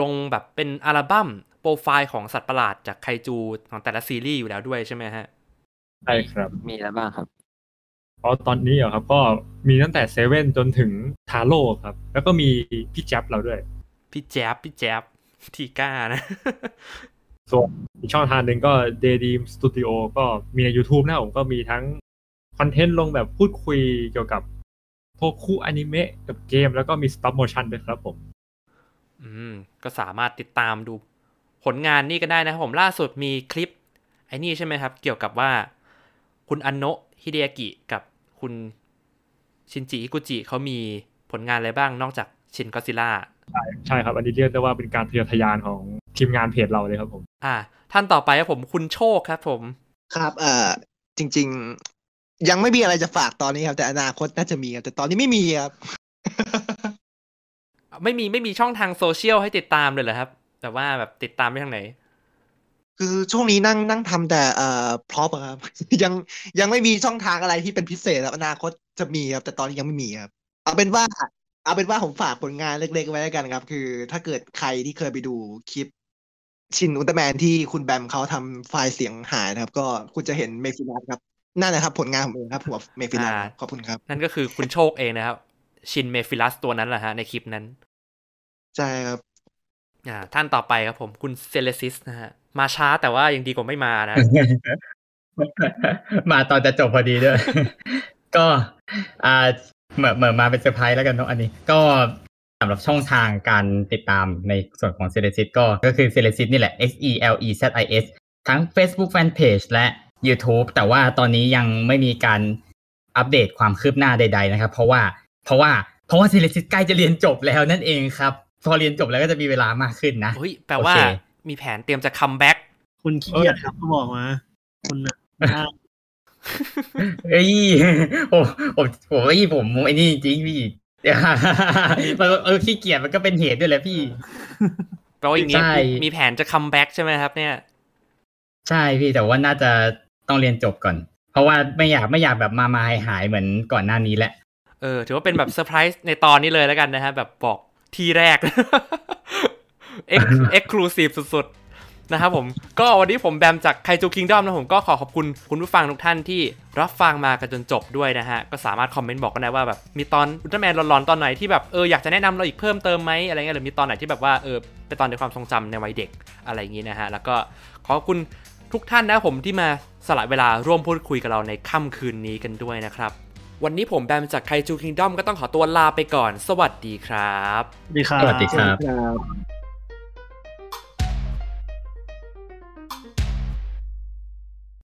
ลงแบบเป็นอัลบั้มโปรไฟล์ของสัตว์ประหลาดจากไคจูของแต่ละซีรีส์อยู่แล้วด้วยใช่ไหมฮะใช่ครับ มีอะไรบ้างครับเพราะตอนนี้เหรอครับ ก็มีตั้งแต่เซเว่นจนถึงทาโร่ครับ แล้วก็มีพี่แจ๊บเราด้วย พี่แจ๊บพี่แจ๊บทีก้านะ ส่วนอีกช่องทางหนึ่งก็ Daydream Studio ก็มีใน YouTube นะผมก็มีทั้งคอนเทนต์ลงแบบพูดคุยเกี่ยวกับพวกคู่อนิเมะกับเกม แล้วก็มี stop motion ด้วยครับผม อืม ก็สามารถติดตามดู ผลงานนี่ก็ได้นะครับผมล่าสุดมีคลิป ไอ้นี่ใช่ไหมครับ เกี่ยวกับว่า คุณอันโนะฮิเดยากิกับคุณชินจิฮิกุจิเขามีผลงานอะไรบ้างนอกจากชินก็ซิล่าใช่ครับ อันนี้เรียกได้ว่าเป็นการทะเยอทะยานของ ทีมงานเพจเราเลยครับผม อ่า ท่านต่อไปครับผมคุณโชคครับผม ครับเอ่อจริง ๆ ยังไม่มีอะไรจะฝากตอนนี้ครับ แต่อนาคตน่าจะมีครับแต่ตอนนี้ไม่มีครับ ไม่มีไม่มีช่องทางโซเชียลให้ติดตามเลยเหรอครับ แต่ว่าแบบติดตามได้ทางไหน คือช่วงนี้นั่งนั่งทำแต่เอ่อ prop ครับ ยังยังไม่มีช่องทางอะไรที่เป็นพิเศษครับอนาคตจะมีครับ แต่ตอนนี้ยังไม่มีครับ เอาเป็นว่าเอาเป็นว่าผมฝากผลงานเล็กๆไว้แล้วกันครับ คือ ถ้าเกิดใครที่เคยไปดูคลิป ชินอุลตร้าแมนที่คุณแบมเขาทำไฟล์เสียงหายนะครับ ก็คุณจะเห็นเมฟิลัสครับนั่นแหละครับ ผลงานผมเองครับหัวเมฟิลัสครับอ่าขอบคุณครับ นั่นก็คือคุณโชคเองนะครับ ชินเมฟิลัสตัวนั้นแหละฮะในคลิปนั้น ใช่ครับอ่าท่านต่อไปครับผมคุณเซเลซิสนะฮะ มาช้าแต่ว่ายังดีกว่าไม่มานะ มาตอนจะจบพอดีด้วย ก็อ่าเหมือนเหมือนมาเป็นเซอร์ไพรส์แล้วกันเนาะอันนี้ ก็ สำหรับช่องทางการติดตามในส่วนของเซเลซิสก็ก็คือเซเลซิสนี่แหละ X E L E Z I S ทั้ง Facebook Fanpage และ YouTube แต่ว่าตอนนี้ยังไม่มีการอัปเดตความคืบหน้าใด ๆนะครับ เพราะว่าเพราะว่าเพราะว่าเซเลซิสใกล้จะเรียนจบแล้วนั่นเองครับ พอเรียนจบแล้วก็จะมีเวลามากขึ้นนะเฮ้ยแปลว่าโอเคมีแผนเตรียมจะ comeback คุณขี้เกียจครับก็บอกมาคุณน่ะอ่าเอ้ยผมผมผมไอ้ยผมไอ้นี่จริงๆพี่ มันเออขี้เกียจมันก็เป็นเหตุด้วยแหละพี่แปลว่าอย่างนี้ใช่มีมีแผนจะ comeback ใช่ไหมครับ เนี่ย ใช่พี่แต่ว่าน่าจะต้องเรียนจบก่อน เพราะว่าไม่อยากไม่อยากแบบมามาหายหายๆเหมือนก่อนหน้านี้แหละเออถือว่าเป็นแบบเซอร์ไพรส์ในตอนนี้เลยแล้วกันนะฮะแบบบอกที่แรกเอ็ก exclusive สุดๆ นะครับผม ก็วันนี้ผมแบมจากไคจูคิงดอมนะผมก็ขอขอบคุณคุณผู้ฟังทุกท่านที่รับฟังมากันจนจบด้วยนะฮะ ก็สามารถ comment บอกกันได้ว่าแบบมีตอนอุลตร้าแมนร้อนๆตอนไหนที่แบบเอออยากจะแนะนำเราอีกเพิ่มเติมไหมอะไรเงี้ยหรือมีตอนไหนที่แบบว่าเออเป็นตอนในความทรงจำในวัยเด็กอะไรอย่างงี้นะฮะแล้วก็ขอบคุณทุกท่านนะครับผมที่มาสละเวลาร่วมพูดคุยกับเราในค่ำคืนนี้กันด้วยนะครับ วันนี้ผมแบมจากไคจูคิงดอมก็ต้องขอตัวลาไปก่อน สวัสดีครับ สวัสดีครับ สวัสดีครับครับ